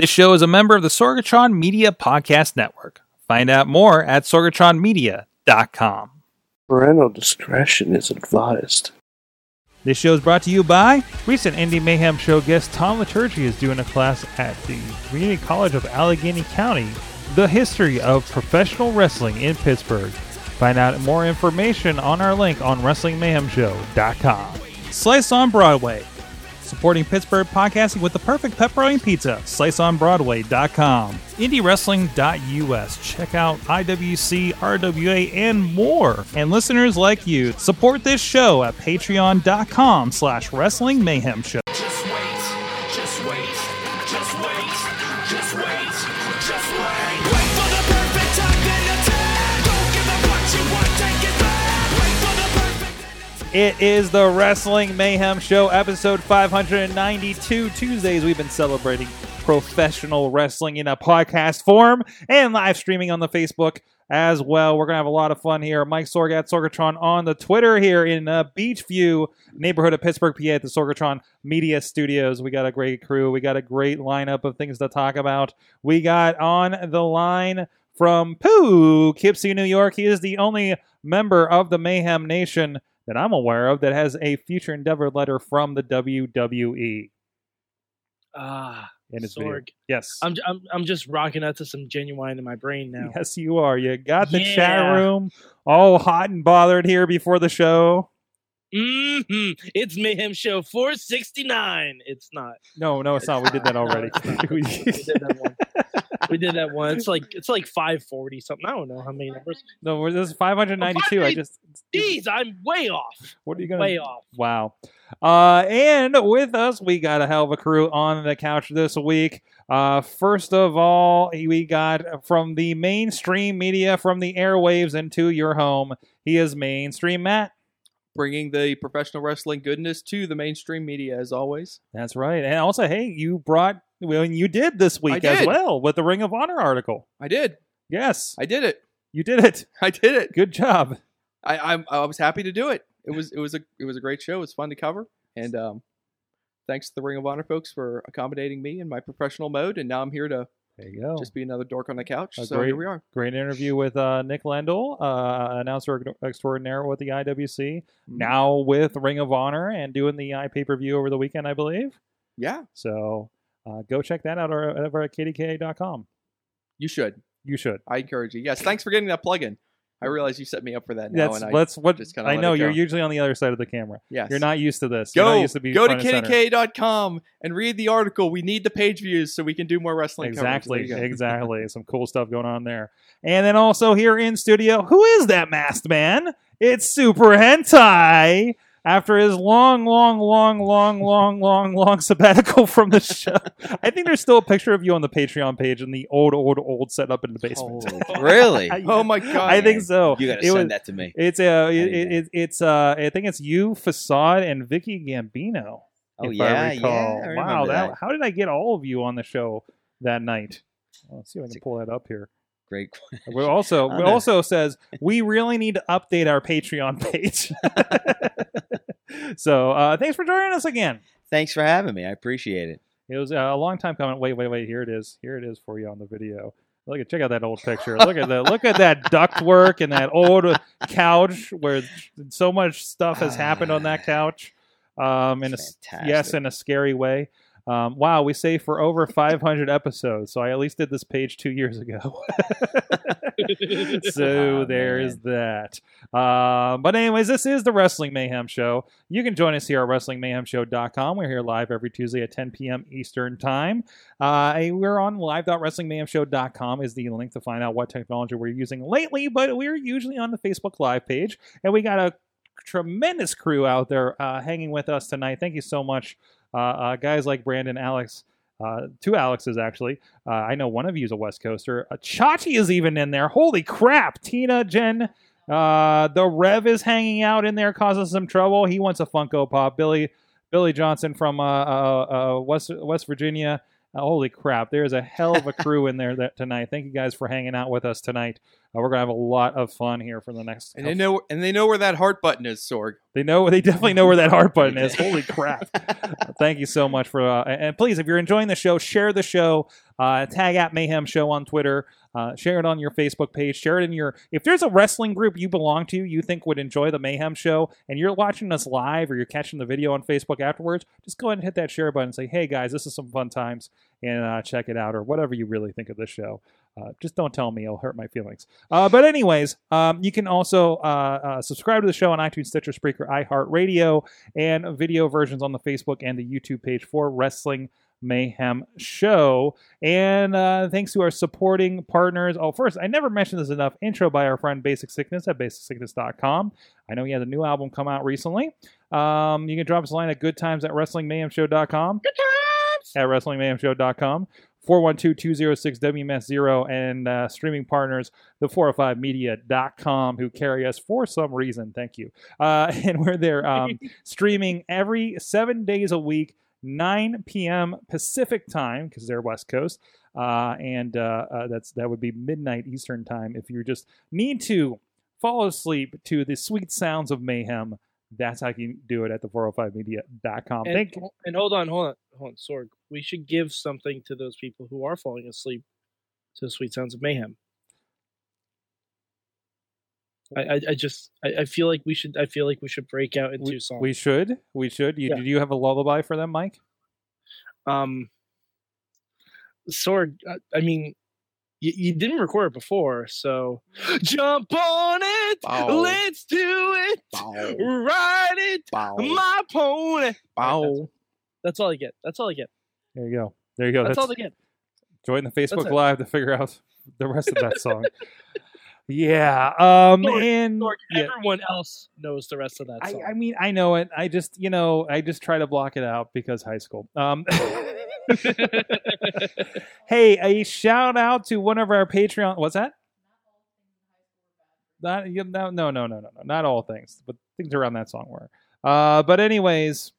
This show is a member of the Sorgatron Media Podcast Network. Find out more at sorgatronmedia.com. Parental discretion is advised. This show is brought to you by recent Indie Mayhem show guest Tom Liturgy is doing a class at the Community College of Allegheny County, The History of Professional Wrestling in Pittsburgh. Find out more information on our link on WrestlingMayhemShow.com. Slice on Broadway, supporting Pittsburgh podcasting with the perfect pepperoni pizza. SliceOnBroadway.com. IndieWrestling.us. Check out IWC, RWA, and more. And listeners like you, support this show at Patreon.com slash Wrestling Mayhem Show. It is the Wrestling Mayhem Show, episode 592. Tuesdays, we've been celebrating professional wrestling in a podcast form and live streaming on the Facebook as well. We're going to have a lot of fun here. Mike Sorgat, Sorgatron on the Twitter here in uh, Beechview, neighborhood of Pittsburgh, PA at the Sorgatron Media Studios. We got a great crew. We got a great lineup of things to talk about. We got on the line from Poughkeepsie, New York. He is the only member of the Mayhem Nation that I'm aware of that has a future endeavor letter from the WWE Ah, in his video. Yes. I'm, I'm I'm just rocking out to some Ginuwine in my brain now. Yes, you are. You got the chat room all hot and bothered here before the show. hmm It's Mayhem Show 469. It's not. No, no, it's not. We did that already. we did that one. We did that once. It's like it's like 540 something. I don't know how many numbers. no, we're- this is 592. I just. Jeez, I'm way off. What are you gonna? Way off. Wow. Uh, and with us, we got a hell of a crew on the couch this week. Uh, first of all, we got from the mainstream media, from the airwaves into your home. He is mainstream Matt. bringing the professional wrestling goodness to the mainstream media as always. That's right. And also, hey, you brought well, you did this week I as well with the Ring of Honor article. I did. Yes, I did it. you did it. I did it. Good job. I I, I was happy to do it. It was it was a it was a great show. It was fun to cover, and um, thanks to the Ring of Honor folks for accommodating me in my professional mode. And now I'm here to There you go. just be another dork on the couch. A so great- here we are. Great interview with uh, Nick Lendl, uh, announcer extraordinaire with the IWC, now with Ring of Honor and doing the iPay per view over the weekend, I believe. Yeah, So uh, go check that out or- over at kdka.com. you should. You should. I encourage you. Yes, thanks for getting that plug in. I realize you set me up for that now, That's and I let's what just I know you're usually on the other side of the camera. yes. You're not used to this. You're not Go used to be go to front and center. kdk.com and read the article. We need the page views so we can do more wrestling. Exactly, exactly. Some cool stuff going on there. And then also here in studio, who is that masked man? It's Super Hentai. After his long, long, long, long, long, long, long sabbatical from the show, I think there's still a picture of you on the Patreon page in the old, old, old setup in the basement. Oh, really? Oh my god! I think so. You got to It send was- that to me. It's a, it, need it, it's uh, I think it's you, Facade, and Vicky Gambino. Oh yeah, I yeah. I wow, that, that. how did I get all of you on the show that night? Well, let's see if I can a- pull that up here. Great. We also we also says we really need to update our Patreon page. So uh, thanks for joining us again. Thanks for having me. I appreciate it. It was a long time coming. Wait, wait, wait. Here it is. Here it is for you on the video. Look at check out that old picture. Look at the look at that ductwork and that old couch where so much stuff has happened on that couch. Um, in a, yes, in a scary way. Um, wow, we say for over 500 episodes. So I at least did this page two years ago. so Oh, there man. is that. Um, but anyways, this is the Wrestling Mayhem Show. You can join us here at WrestlingMayhemShow.com. We're here live every Tuesday at 10 p.m. Eastern Time. Uh, we're on live.wrestlingmayhemshow.com is the link to find out what technology we're using lately, but we're usually on the Facebook Live page, and we got a tremendous crew out there uh, hanging with us tonight. Thank you so much, uh, uh, guys like Brandon, Alex, uh, two Alexes actually. Uh, I know one of you is a West Coaster. Uh, Chachi is even in there. Holy crap! Tina, Jen, uh, the Rev is hanging out in there, causing some trouble. He wants a Funko Pop. Billy, Billy Johnson from uh, uh, uh, West West Virginia. Holy crap! There's a hell of a crew in there that tonight. Thank you guys for hanging out with us tonight. Uh, we're gonna have a lot of fun here for the next. And they know and they know where that heart button is, Sorg. They know. They definitely know where that heart button is. Holy crap! Thank you so much for. Uh, and please, if you're enjoying the show, share the show. Uh, tag at Mayhem Show on Twitter. Uh, share it on your Facebook page. Share it in your. If there's a wrestling group you belong to, you think would enjoy the Mayhem Show, and you're watching us live or you're catching the video on Facebook afterwards, just go ahead and hit that share button and say, "Hey guys, this is some fun times," and uh, check it out or whatever you really think of this show. Uh, just don't tell me; it'll hurt my feelings. Uh, but anyways, um, you can also uh, uh, subscribe to the show on iTunes, Stitcher, Spreaker, iHeartRadio, and video versions on the Facebook and the YouTube page for Wrestling Mayhem Show. And uh, thanks to our supporting partners. Oh, first, I never mentioned this enough. Intro by our friend Basic Sickness at basicsickness.com. I know he has a new album come out recently. Um, you can drop us a line at goodtimes at wrestlingmayhemshow.com. Good times! At wrestlingmayhemshow.com. 412-206-WMS0 and uh, streaming partners, the 405media.com, who carry us for some reason. Thank you. Uh, and we're there um, streaming every seven days a week, 9 p.m. Pacific time, because they're West Coast. Uh, and uh, uh, that's that would be midnight Eastern time. If you just need to fall asleep to the sweet sounds of mayhem, that's how you can do it at the 405media.com. And, Thank you. and hold on, hold on, hold on, Sorg. We should give something to those people who are falling asleep to the sweet sounds of mayhem. I, I, I just I, I feel like we should I feel like we should break out into We, songs. we should. We should. You, Yeah. Do you have a lullaby for them, Mike? um Sorg, I, I mean you, you didn't record it before, so jump on it, Bow. let's do it, Bow. ride it, Bow. my pony. Bow. That's all I get. That's all I get. There you go. There you go. That's, That's, all I get. join the Facebook. Live to figure out the rest of that song. yeah. Um. Sorg, and Sorg, yeah, everyone else knows the rest of that I, song. I mean, I know it. I just, you know, I just try to block it out because high school. Um. hey, a shout out to one of our Patreon. What's that? Not no no no no no no not all things, but things around that song were. Uh, but anyways,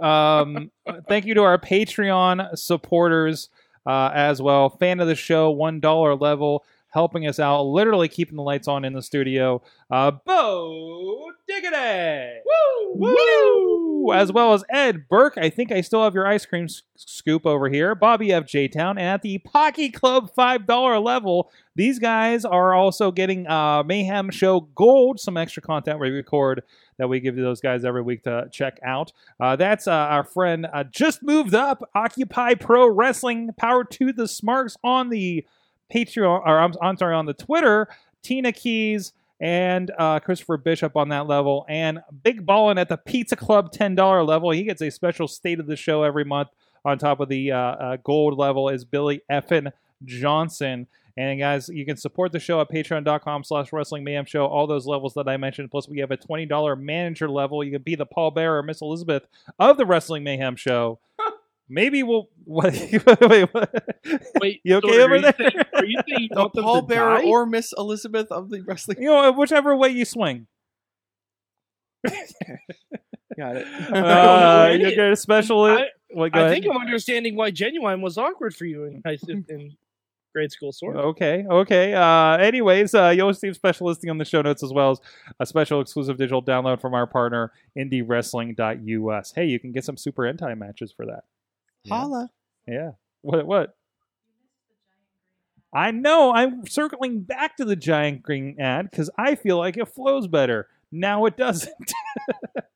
um, thank you to our Patreon supporters uh, as well. Fan of the show, one dollar level, helping us out, literally keeping the lights on in the studio. Uh, Bo Diggity, woo woo, as well as Ed Burke. I think I still have your ice cream s- scoop over here. Bobby F J Town, and at the Pocky Club five dollar level. These guys are also getting uh, Mayhem Show Gold, some extra content we record that we give to those guys every week to check out. Uh, that's uh, our friend uh, just moved up, Occupy Pro Wrestling, power to the Smarks on the Patreon, or I'm, I'm sorry, on the Twitter, Tina Keys and uh, Christopher Bishop on that level, and Big Ballin at the Pizza Club $10 level. He gets a special state of the show every month. On top of the uh, uh, gold level is Billy Effin Johnson. And guys, you can support the show at patreon.com slash wrestling mayhem show, all those levels that I mentioned. Plus, we have a $20 manager level. You can be the Paul Bearer or Miss Elizabeth of the Wrestling Mayhem show. Maybe we'll. What, wait, what? Wait, You okay Sorg, over are you there? saying- are you saying The want Paul to Bearer or Miss Elizabeth of the wrestling. You know, whichever way you swing. Got it. Uh, any- you get a special. I- what, I think I'm understanding why Ginuwine was awkward for you in high in, in grade school. Sort of. Okay, okay. Uh, anyways, uh, you'll receive special listing on the show notes as well as a special exclusive digital download from our partner, IndieWrestling.us. Hey, you can get some super hentai matches for that. Holla. Yeah. What? What? I know. I'm circling back to the giant green ad because I feel like it flows better. Now it doesn't.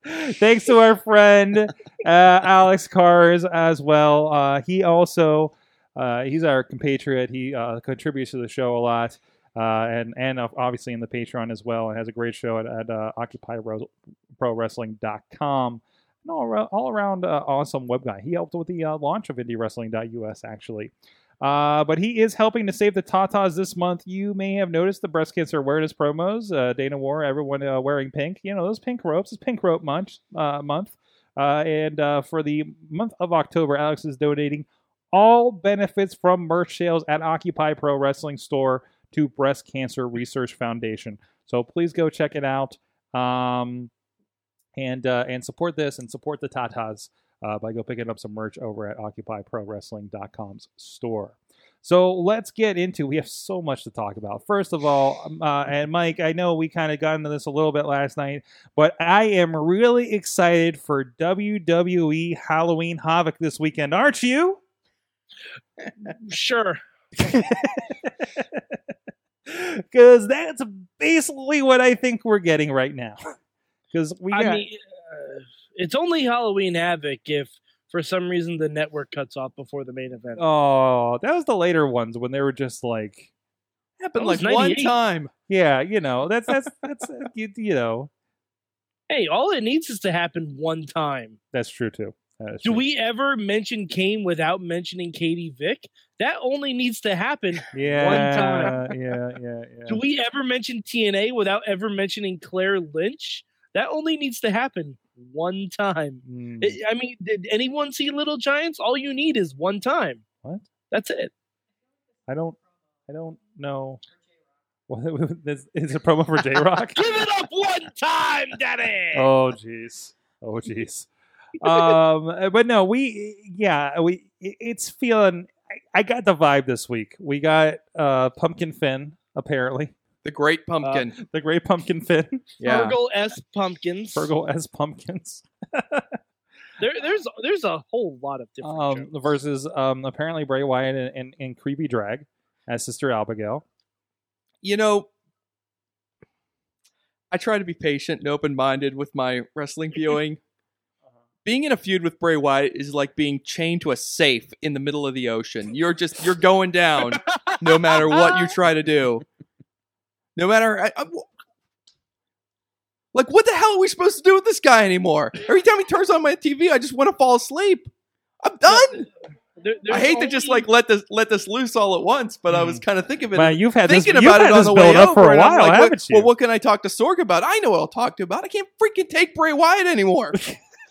Thanks to our friend uh, Alex Cars as well. Uh, he also uh, he's our compatriot. He uh, contributes to the show a lot, uh, and and obviously in the Patreon as well. And has a great show at, at uh, OccupyProWrestling.com. And all around, all around uh, awesome web guy. He helped with the uh, launch of IndieWrestling.us actually. Uh, but he is helping to save the Tatas this month. You may have noticed the breast cancer awareness promos. Uh, Dana wore everyone uh, wearing pink. You know those pink ropes. It's pink rope month. Uh, month. Uh, and uh, for the month of October, Alex is donating all benefits from merch sales at Occupy Pro Wrestling Store to Breast Cancer Research Foundation. So please go check it out. Um, and uh, and support this and support the Tatas uh, by go picking up some merch over at OccupyProWrestling.com's store. So let's get into. We have so much to talk about. First of all, um, uh, and Mike, I know we kind of got into this a little bit last night, but I am really excited for WWE Halloween Havoc this weekend, aren't you? Sure. Because that's basically what I think we're getting right now. Because we got, I mean, uh, it's only Halloween Havoc if for some reason the network cuts off before the main event. oh, that was the later ones when they were just like, Happened like one time. yeah, you know, that's that's that's uh, you, you know, Hey, all it needs is to happen one time. that's true too. That Do true. we ever mention Kane without mentioning Katie Vick? That only needs to happen. Yeah, one time? yeah, yeah, yeah. Do we ever mention TNA without ever mentioning Claire Lynch? That only needs to happen one time. Mm. I- I mean, did anyone see Little Giants? All you need is one time. What? That's it. I don't, I don't know. What is, is a promo for J Rock? Give it up one time, Daddy. oh jeez, oh jeez. um, but no, we yeah, we it's feeling. I, I got the vibe this week. We got uh Pumpkin Finn apparently, The Great Pumpkin. the Great Pumpkin Finn, yeah. Fergal S. Pumpkins. Fergal as pumpkins. There, there's there's a whole lot of different um, shows. versus um, apparently Bray Wyatt and, and, and Creepy Drag as Sister Abigail. you know, I try to be patient and open minded with my wrestling viewing. Being in a feud with Bray Wyatt is like being chained to a safe in the middle of the ocean. You're just you're going down no matter what you try to do. No matter I, I- like what the hell are we supposed to do with this guy anymore? Every time he turns on my TV, I just want to fall asleep. I'm done. There- I there's hate to just like let this let this loose all at once, but I was mm. kind of thinking of it Man, you've had this, thinking you've about had it on this the build way up for a while, like, haven't what, you? Well, what can I talk to Sorg about? I know what I'll talk to about. I can't freaking take Bray Wyatt anymore.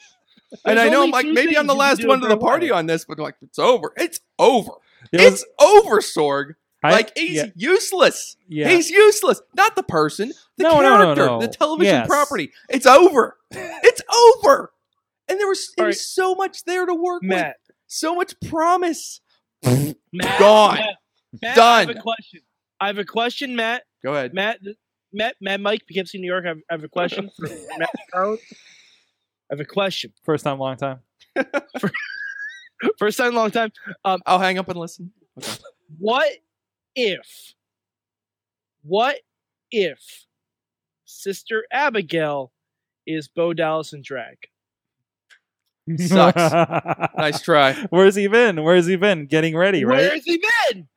and I know I'm like maybe I'm the last one to the party Wyatt. on this, but like it's over. It's over. There was- it's over, Sorg. I- like he's yeah, useless. yeah. He's useless. Not the person, the No, no, no, character, no. the television Yes. property. It's over. it's over. And there was, there was right. so much there to work with. Matt. So much promise. Matt Gone. Matt, Matt, I have a question. I have a question, Matt. Go ahead. Matt, Matt, Matt, Mike, Poughkeepsie, New York. I have, I have a question for Matt Charlotte. I have a question. First time, long time. First time, long time. Um, I'll hang up and listen. What if? What if Sister Abigail is Bo Dallas in drag? Sucks. Nice try. Where's he been? Where's he been? Getting ready, right? Where's he been?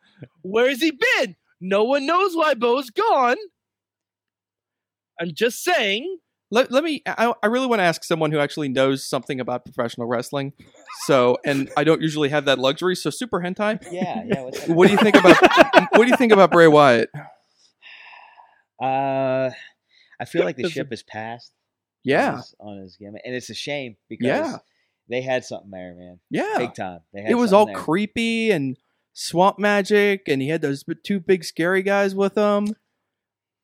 Where's he been? No one knows why Bo's gone. I'm just saying. Let, let me I, I really want to ask someone who actually knows something about professional wrestling so and i don't usually have that luxury so super hentai Yeah, yeah. What do you think about what do you think about bray wyatt Uh, I feel like the ship has passed. on yeah his- on his gimmick, and it's a shame because Yeah. they had something there, man, yeah big time. They had it was all there. creepy and swamp magic and he had those two big scary guys with him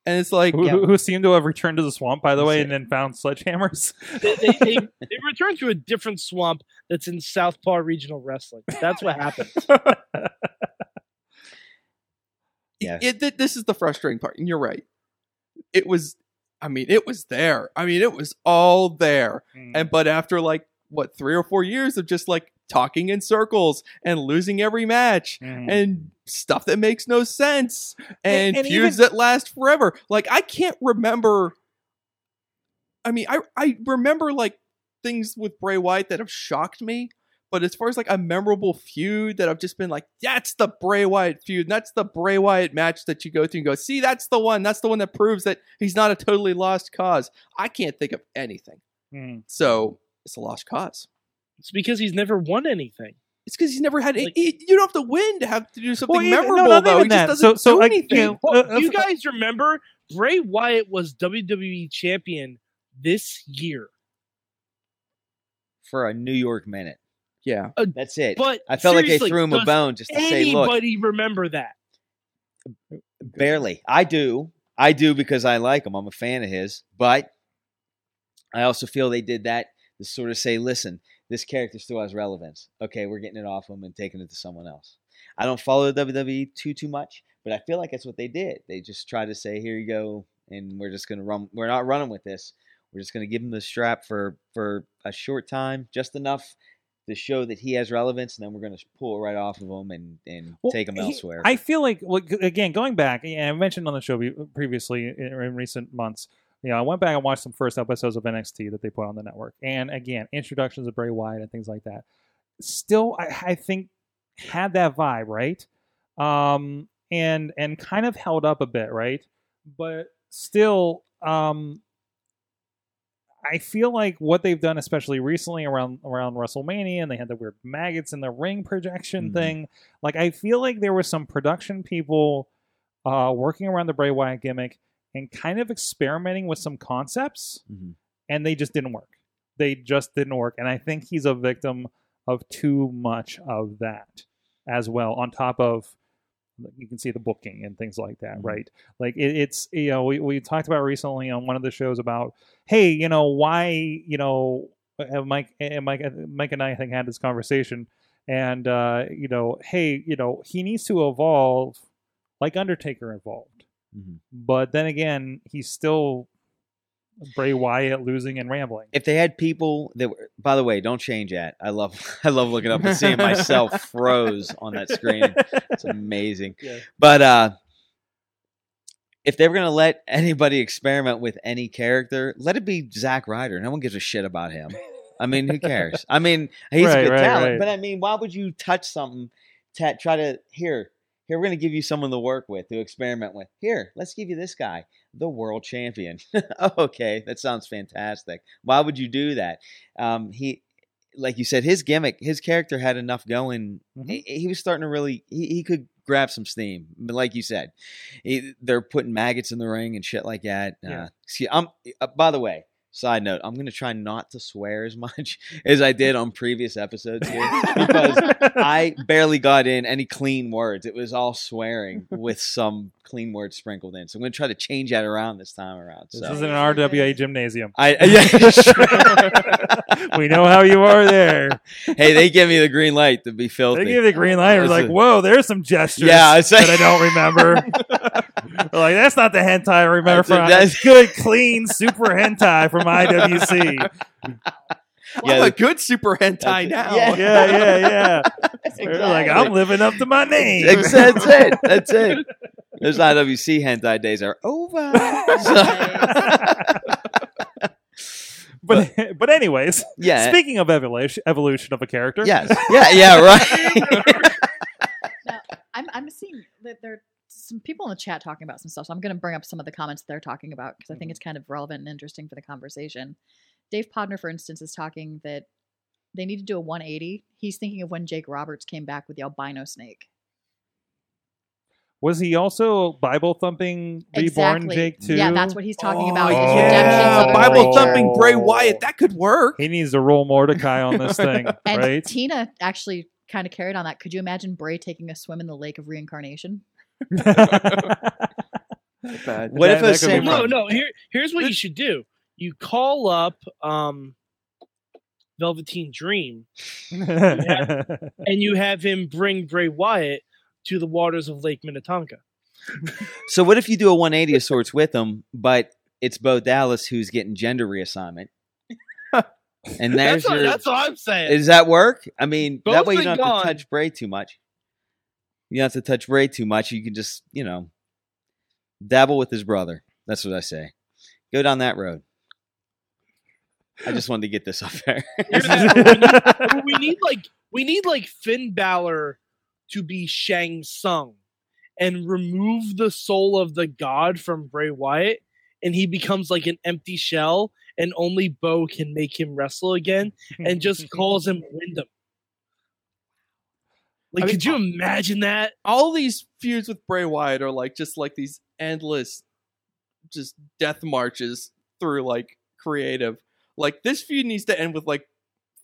and it's like Who, Yeah. who, who seemed to have returned to the swamp, by the way, and then found sledgehammers. They, they, they, they returned to a different swamp that's in Southpaw Regional Wrestling. That's what happened. Yeah. it, th- this is the frustrating part and you're right it was i mean it was there i mean it was all there Mm. and but after like what three or four years of just like talking in circles and losing every match Mm. and stuff that makes no sense and, and feuds even- that last forever like i can't remember i mean i i remember like things with bray wyatt that have shocked me but as far as like a memorable feud that I've just been like, that's the Bray Wyatt feud. That's the Bray Wyatt match that you go through and go, see, that's the one. That's the one that proves that he's not a totally lost cause. I can't think of anything. Mm. So it's a lost cause. It's because he's never won anything. It's because he's never had. Like- he- you don't have to win to have to do something Well, even- no, memorable, not though. even He that. just doesn't So- so, do like, anything. you know, Well, Uh, you uh, guys remember Bray Wyatt was WWE champion this year. for a New York minute. yeah, That's it. But I felt like they threw him a bone just to say, "Look, Anybody remember that? barely." I do. I do because I like him. I'm a fan of his. But I also feel they did that to sort of say, "Listen, this character still has relevance. Okay, we're getting it off him and taking it to someone else. I don't follow the WWE too too much, but I feel like that's what they did. They just tried to say, "Here you go," and we're just gonna run. We're not running with this. We're just gonna give him the strap for for a short time, just enough to show that he has relevance, and then we're gonna pull it right off of him and and Well, take him he- elsewhere. I feel like, well, again, going back, and I mentioned on the show previously in, in recent months, you know, I went back and watched some first episodes of NXT that they put on the network, and again, introductions of Bray Wyatt and things like that. Still, I, I think had that vibe, right? Um, and and kind of held up a bit, right? But still, um, I feel like what they've done, especially recently around around WrestleMania, and they had the weird maggots in the ring projection Mhm. thing. Like I feel like there was some production people uh, working around the Bray Wyatt gimmick and kind of experimenting with some concepts, Mhm. and they just didn't work. They just didn't work, and I think he's a victim of too much of that as well. On top of you can see the booking and things like that, Mhm. right? Like it, it's you know we, we talked about recently on one of the shows about hey you know why you know Mike and Mike Mike and I, I think had this conversation and uh, you know hey you know he needs to evolve like Undertaker evolved, Mhm. but then again he's still Bray Wyatt losing and rambling. if they had people that were by the way don't change that i love i love looking up and seeing myself froze on that screen it's amazing Yeah. but uh if they were going to let anybody experiment with any character let it be Zack ryder no one gives a shit about him i mean who cares i mean he's Right, a good right, talent right. but i mean why would you touch something to try to here here we're going to give you someone to work with to experiment with. Here let's give you this guy the world champion. Oh, okay that sounds fantastic. Why would you do that? Um he like you said his gimmick his character had enough going. Mhm. he, he was starting to really he, he could grab some steam. But like you said he, they're putting maggots in the ring and shit like that. Yeah. uh, see i'm uh, by the way side note i'm going to try not to swear as much as i did on previous episodes here because I barely got in any clean words. It was all swearing with some clean words sprinkled in. So I'm going to try to change that around this time around. this So is an RWA gymnasium. I yeah, we know how you are there. hey, they give me the green light to be filthy. They give the green light. We're like, whoa, there's some gestures Yeah, I say- that I don't remember. We're like, that's not the hentai I remember That's from. that's- good, clean, super hentai from IWC. Yeah, I'm a good super hentai now. Yeah. Yeah, yeah, yeah. They're like, I'm living up to my name. Ex- That's it. That's it. Those IWC hentai days are over. But but anyways, yeah. speaking of evolution, evolution of a character. Yes. Yeah. Yeah. Right. Now, I'm I'm seeing that there are some people in the chat talking about some stuff. So I'm going to bring up some of the comments they're talking about because I think mm-hmm. it's kind of relevant and interesting for the conversation. Dave Podner, for instance, is talking that they need to do a 180. He's thinking of when Jake Roberts came back with the albino snake. Was he also Bible thumping reborn Exactly. Jake too? Yeah, that's what he's talking about. Oh, His yeah. redemption of the Bible creature. thumping Bray Wyatt. That could work. He needs to roll Mordecai on this thing, And right? Tina actually kind of carried on that. Could you imagine Bray taking a swim in the lake of reincarnation? Bad. What That- if that a same? No, no. Here, here's what you should do. You call up um, Velveteen Dream, and you have him bring Bray Wyatt to the waters of Lake Minnetonka. So what if you do a 180 of sorts with him but it's Bo Dallas who's getting gender reassignment? And there's That's what, your. that's what I'm saying. Does that work? I mean, that way you don't have gone. to touch Bray too much. You don't have to touch Bray too much. You can just, you know, dabble with his brother. That's what I say. Go down that road. I just wanted to get this up there. Here's that. we need like we need like Finn Balor to be Shang Tsung and remove the soul of the god from Bray Wyatt, and he becomes like an empty shell, and only Bo can make him wrestle again, and just calls him Windham. Like, I mean, could you imagine that? all these feuds with Bray Wyatt are like just like these endless, just death marches through like creative. Like this feud needs to end with like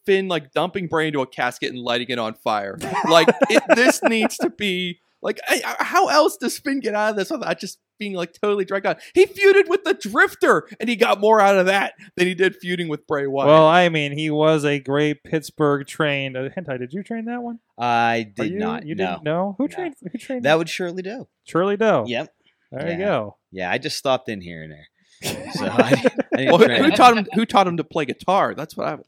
Finn like dumping Bray into a casket and lighting it on fire. Like it, this needs to be like I, I- how else does Finn get out of this? I just being like totally dragged out. He feuded with the Drifter, and he got more out of that than he did feuding with Bray Wyatt. Well, I mean, he was a great Pittsburgh trained. Uh, Hentai, did you train that one? I did you, not. You no. didn't know who No. trained? Who trained? That would surely do. Shirley Doe. Yep. There you go. Yeah, I just stopped in here and there. So I, I Well, who, who taught him? Who taught him to play guitar? That's what I would.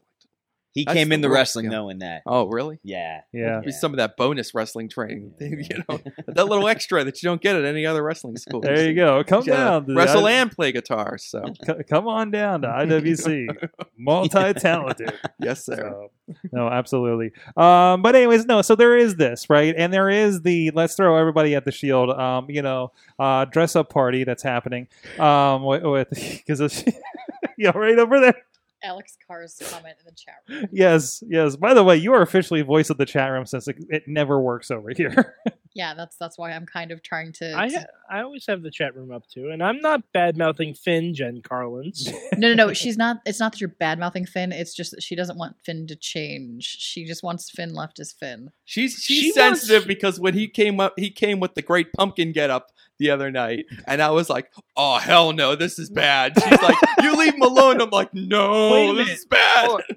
He That's came in the into wrestling yeah. knowing that. Oh, really? Yeah. Yeah. Maybe Some of that bonus wrestling training, you know, that little extra that you don't get at any other wrestling school. There you go. Come Yeah, down. to the wrestle I- and play guitar. So c- come on down to IWC. Multi-talented. yes, sir. So, no, absolutely. Um, but anyways, no. So there is this, right? And there is the let's throw everybody at the Shield. Um, you know, uh, dress up party that's happening. Um, with because yeah, right over there. Alex Carr's comment in the chat room. Yes, yes. By the way, you are officially voice of the chat room since it, it never works over here. Yeah, that's that's why I'm kind of trying to. I to- ha- I always have the chat room up too, and I'm not bad mouthing Finn, Jen Carlins. no, no, no. She's not. It's not that you're bad mouthing Finn. It's just that she doesn't want Finn to change. She just wants Finn left as Finn. She's she's She sensitive wants- because when he came up, he came with the great pumpkin get up the other night, and I was like, "Oh hell no, this is bad." She's like, "You leave him alone." I'm like, "No, this is bad." Hold on.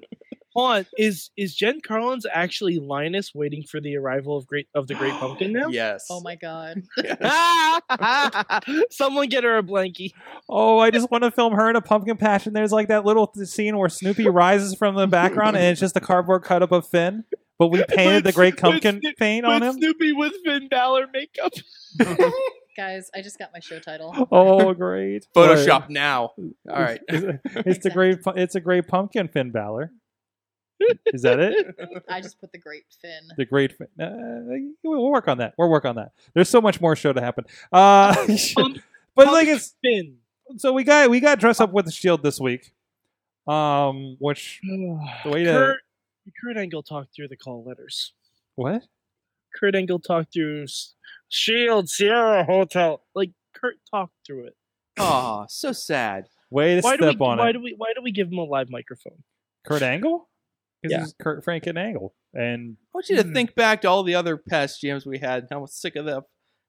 Hold on. Is is Jen Carlins actually Linus waiting for the arrival of great of the Great Pumpkin now? Yes. Oh my god. Someone get her a blankie. oh, I just want to film her in a pumpkin patch, and there's like that little th- scene where Snoopy rises from the background, and it's just a cardboard cut up of Finn. But we painted the great pumpkin Sno- paint on him. Snoopy with Finn Balor makeup. Guys, I just got my show title. Oh, great! Photoshop now. All right. It's, it's the great. It's a great pumpkin, Finn Balor. Is that it? I just put the great Finn. The great. Finn. Uh, we'll work on that. We'll work on that. There's so much more show to happen. Uh, Pump- but like it's Finn. so we got we got dressed up with the shield this week. Um, which the way to Kurt, Kurt Angle talked through the call letters. what? Kurt Angle talked through S- Shield Sierra Hotel. Like Kurt talked through it. Oh, so sad. Way to Why do step we? on Why it. do we? Why do we give him a live microphone? Kurt Angle? Because Yeah. he's Kurt Franken Angle. And I want you to Hmm. think back to all the other past GMs we had. and How sick of them,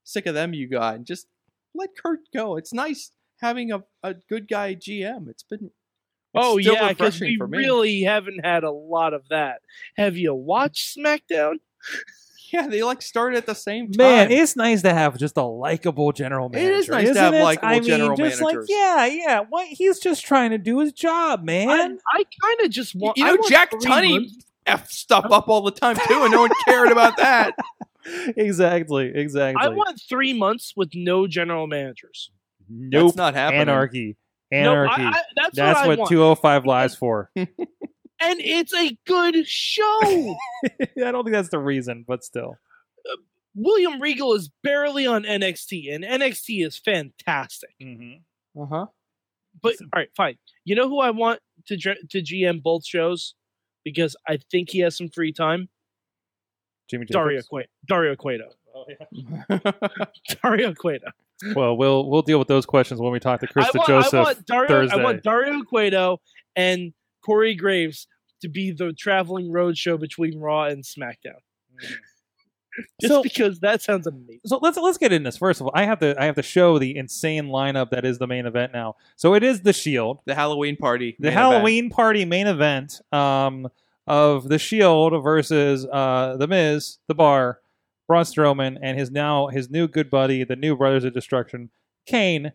sick of them you got, and just let Kurt go. It's nice having a, a good guy GM. It's been it's oh yeah, because we really haven't had a lot of that. Have you watched SmackDown? yeah. They like started at the same time. man, it's nice to have just a likable general manager. It is nice to isn't have it? likable I mean, general just managers. Like, yeah, yeah. What he's just trying to do his job, man. I kind of just want. you know, want Jack Tunney f stuff up all the time too, and no one cared about that. exactly, exactly. I want three months with no general managers. nope. That's not happening. Anarchy. No, I- Anarchy. I- that's, That's what, what 205 lies for. And it's a good show. I don't think that's the reason, but still. William Regal is barely on NXT, and NXT is fantastic. Mm-hmm. Uh huh. But all right, fine. You know who I want to to GM both shows because I think he has some free time. Jimmy Dario Jacobs. Cueto. Dario Cueto. Oh, yeah. Dario Cueto. Well, we'll we'll deal with those questions when we talk to I want, Joseph I want Dario. Thursday. I want Dario Cueto and Corey Graves to be the traveling road show between Raw and SmackDown. Just So- because that sounds amazing. so let's let's get in this. First of all, I have to I have to show the insane lineup that is the main event now. So it is the Shield, the Halloween party. the main Halloween party main event um, of the Shield versus uh, the Miz, the Bar, Braun Strowman, and his now his new good buddy, the new Brothers of Destruction, Kane.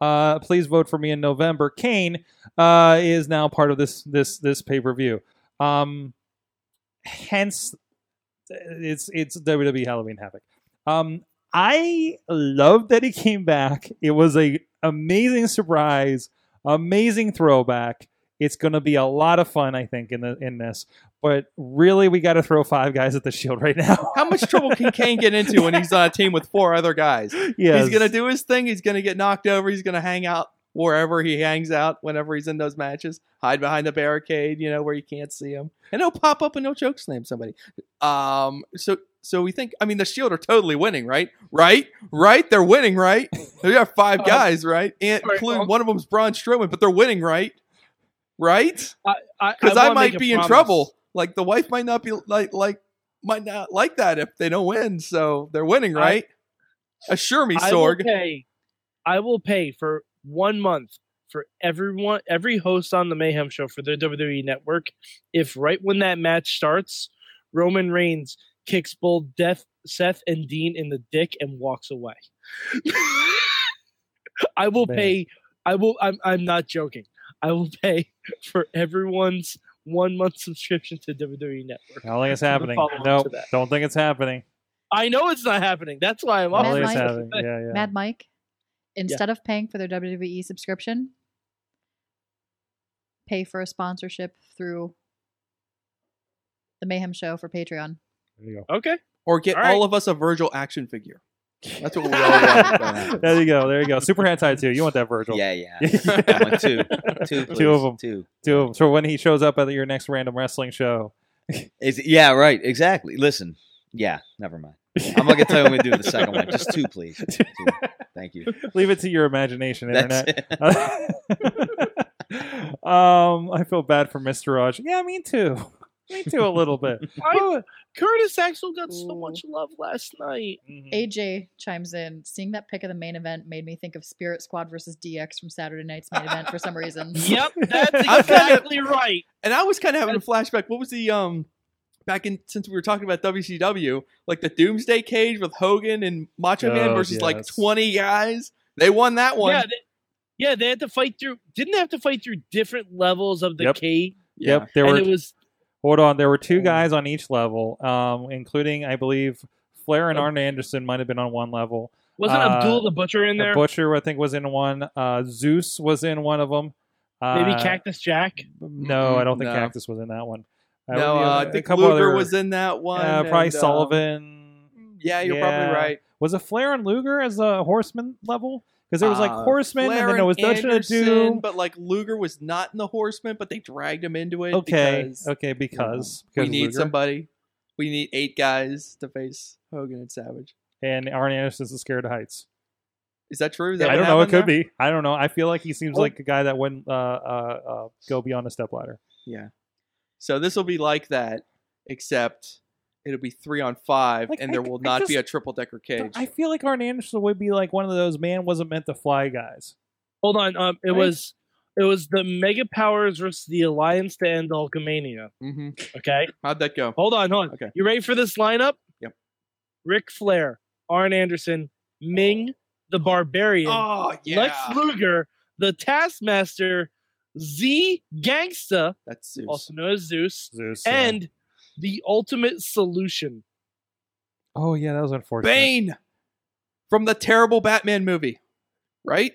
Uh, please vote for me in November. Kane uh, is now part of this this this pay per view. Um, hence, it's it's WWE Halloween Havoc. Um, I love that he came back. It was a amazing surprise, amazing throwback. It's going to be a lot of fun, I think, in the in this. But really, we got to throw five guys at the Shield right now. How much trouble can Kane get into when he's on a team with four other guys? yes. He's gonna do his thing. He's gonna get knocked over. He's gonna hang out wherever he hangs out whenever he's in those matches. Hide behind the barricade, you know, where you can't see him, and he'll pop up and he'll choke slam somebody. Um, so so we think. I mean, the Shield are totally winning, right? Right? Right? They're winning, right? They got five Um, guys, right? And all right, including one of them's Braun Strowman, but they're winning, right? Right? Because I, wanna might make a be in trouble. Like the wife might not be like like might not like that if they don't win. So they're winning, I- right? Assure me, I will Sorg. pay. I will pay for one month for everyone, every host on the Mayhem Show for the WWE Network. If right when that match starts, Roman Reigns kicks both Death, Seth and Dean in the dick and walks away. I will Man. pay. I will. I'm. I'm not joking. I will pay for everyone's one month subscription to WWE Network. I don't think it's happening. No, to that. don't think it's happening. I know it's not happening. That's why I'm I Mad think offering it's Mike? happening. Yeah, yeah. Mad Mike, instead of paying for their WWE subscription, pay for a sponsorship through the Mayhem Show for Patreon. There you go. Okay. Or get All right. all of us a Virgil action figure. That's what we all want. there you go. There you go. Super Hentai too. You want that, Virgil. Yeah, yeah. Yeah. I want two. Two, please. Two of 'em. Two. Two of 'em. So when he shows up at your next random wrestling show. Is yeah, right. Exactly. Listen. Yeah. Never mind. I'm not gonna tell you when we do the second one. Just two, please. Two. Thank you. Leave it to your imagination, internet. um, I feel bad for Mr. Raj. Yeah, me too. Me too, a little bit. I, Curtis Axel got so much love last night. Mhm. AJ chimes in. Seeing that pick of the main event made me think of Spirit Squad versus DX from Saturday night's main event for some reason. Yep, that's I'm kinda- exactly right. And I was kind of having a flashback. What was the um back in since we were talking about WCW, like the Doomsday Cage with Hogan and Macho Man Oh, versus like 20 guys. They won that one. Yeah, they, yeah, they had to fight through. Didn't they have to fight through different levels of the Yep. cage? Yep, there and were it was Hold on, there were two guys on each level, um, including I believe Flair and Oh. Arn Anderson might have been on one level. wasn't Uh, Abdul the Butcher in The there? Butcher, I think, was in one. Uh, Zeus was in one of them. Uh, Maybe Cactus Jack. No, I don't think No. Cactus was in that one. No, yeah, uh, I a think couple Luger other- was in that one. Uh, probably and, um, Sullivan. yeah, you're Yeah. probably right. Was it Flair and Luger as a horseman level? Because there was like Uh, horseman, Flair and then there was Dungeon of Anderson, Doom. but like Luger was not in the Horseman, but they dragged him into it. Okay, because, okay, you know, because, we need Luger. somebody. We need eight guys to face Hogan and Savage. and Arn Anderson's a scared of heights. Is that true? Is that I don't know. It could there? be. I don't know. I feel like he seems Oh. like a guy that wouldn't uh, uh, uh, go beyond a stepladder. Yeah. So this will be like that, except it'll be three on five, Like, and I- there will I not be a triple decker cage. I feel like Arn Anderson would be like one of those man wasn't meant to fly guys. Hold on. Um, it Right? was it was the Mega Powers versus the Alliance to end Hulkamania. hmm Okay. How'd that go? Hold on, hold on. Okay. You ready for this lineup? Yep. Ric Flair, Arn Anderson, Ming, the Barbarian, Oh yeah, Lex Luger, the Taskmaster, Z Gangsta, that's Zeus. also known as Zeus, Zeus, yeah. And the Ultimate Solution. oh yeah, that was unfortunate. Bane from the terrible Batman movie, right?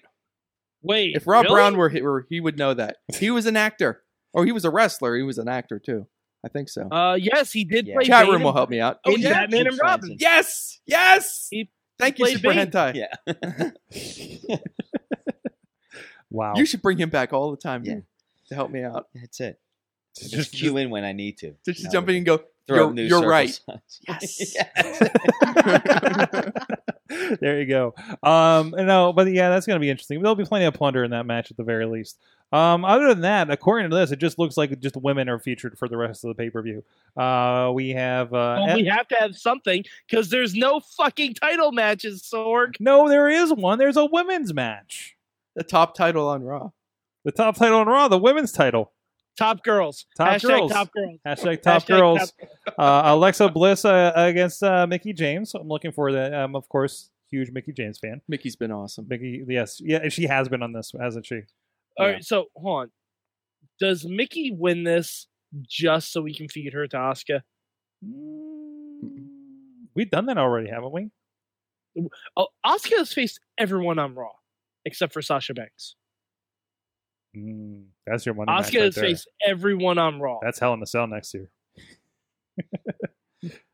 Wait, If Rob really? Brown were here, he would know that. He was an actor, or he was a wrestler. He was an actor too. I think so. uh, yes, he did Yeah. play. Chat Bane room in- will help me out. Oh yeah, Batman and Robin. Swenson. yes, yes. He Thank you, Super Bane. Hentai. Yeah. Wow. You should bring him back all the time Yeah. to help me out. That's it. Just, Just- cue in when I need to. To just No, jump in and go. throw You're, up you're right. signs. Yes. there you go. Um, no, but yeah, that's going to be interesting. There'll be plenty of plunder in that match at the very least. Um, other than that, according to this, it just looks like just women are featured for the rest of the pay per view. Uh, we have uh, Well, we have to have something because there's no fucking title matches, Sorg. no, there is one. There's a women's match. the top title on Raw. The top title on Raw, the women's title. Top girls. Top Hashtag girls. top girls. Hashtag top Hashtag girls. top- uh, Alexa Bliss uh, against uh, Mickie James. I'm looking for that. I'm of course huge Mickie James fan. Mickie's been awesome. Mickie, yes, yeah, she has been on this, hasn't she? All Yeah. right, so hold on. Does Mickie win this just so we can feed her to Asuka? Mm, We've done that already, haven't we? Oh, Asuka has faced everyone on Raw except for Sasha Banks. Mm, that's your money. match Asuka right has there. faced everyone on Raw. That's Hell in the Cell next year.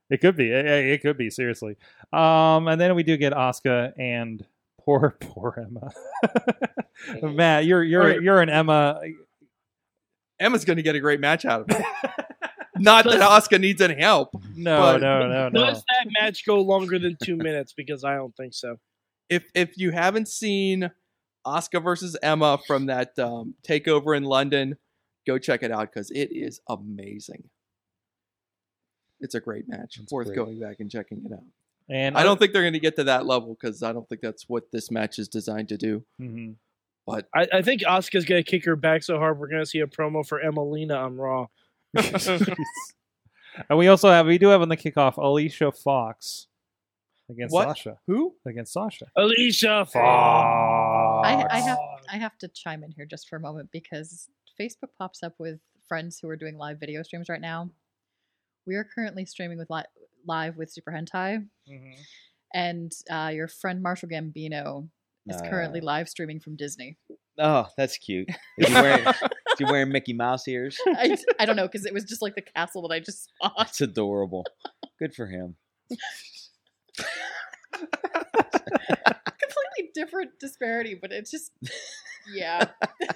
it could be. It, it could be seriously. Um, and then we do get Asuka and poor, poor Emma. Matt, you're you're Alright. you're an Emma. Emma's going to get a great match out of it. Not that Asuka needs any help. No, But- no, no, no. Does that match go longer than two minutes? Because I don't think so. If if you haven't seen Asuka versus Emma from that um, takeover in London, go check it out because it is amazing. It's a great match. That's Worth great. going back and checking it out. And I don't think they're going to get to that level because I don't think that's what this match is designed to do. Mhm. But I, I think Asuka's gonna kick her back so hard we're gonna see a promo for Emmalina on Raw. and we also have we do have on the kickoff Alicia Fox against What? Sasha who? against Sasha. Alicia Fox. I, I have I have to chime in here just for a moment because Facebook pops up with friends who are doing live video streams right now. We are currently streaming with li- live with Super Hentai, Mhm. and uh, your friend Marshall Gambino is currently Uh. live streaming from Disney. Oh, that's cute. Is he wearing, is he wearing Mickey Mouse ears? I, I don't know because it was just like the castle that I just saw. It's adorable. Good for him. Completely different disparity, but it's just yeah.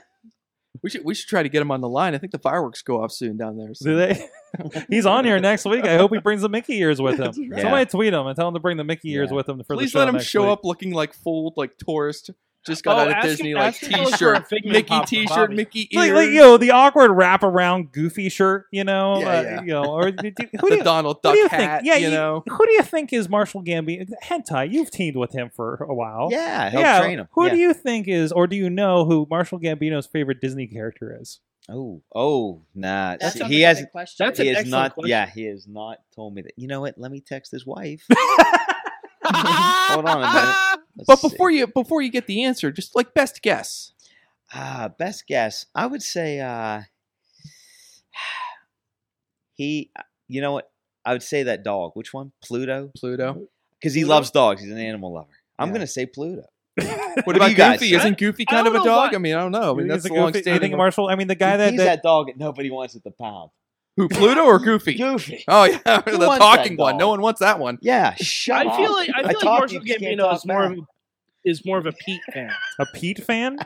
We should we should try to get him on the line. I think the fireworks go off soon down there. so- Do they? He's on here next week. I hope he brings the Mickey ears with him. right. Somebody tweet him and tell him to bring the Mickey ears Yeah. with him for Please the show Please let him next show week. up looking like full like tourist. Just got Oh, out of ask him- Disney like ask him for a t-shirt, Mickey t-shirt, Mickey Like, ears. like, you know, the awkward wrap around goofy shirt, you know, Yeah, uh, yeah. you know, or do, do- who do you, Donald Duck do you hat, think? Yeah, you know. who do you think is Marshall Gambino? Hentai, you've teamed with him for a while. Yeah, help yeah. train him. Who yeah. do you think is, or do you know who Marshall Gambino's favorite Disney character is? Oh, oh, nah. That See, sounds he like a has. question. That's He an has excellent not. question. Yeah, he has not told me that. You know what? Let me text his wife. Hold on a minute. Let's But see. before you before you get the answer, just like best guess. Ah, best guess. I would say uh he you know what? I would say that dog. Which one? Pluto? Pluto. Because he Pluto? loves dogs. He's an animal lover. I'm Yeah. gonna say Pluto. What do about you guys Goofy? say? Isn't Goofy kind of a dog? why- I mean, I don't know. I mean, that's think the it's a goofy- you long think Marshall? I mean, the guy that, He's that, that dog that nobody wants at the pound. Who Pluto or Goofy? Goofy. Oh yeah, Who the wants talking that one. No dog? one wants that one. Yeah, shut I feel up. like I feel I like Marshall you just can't Gambino talk is more of back. a, is more of a Pete fan. a Pete fan.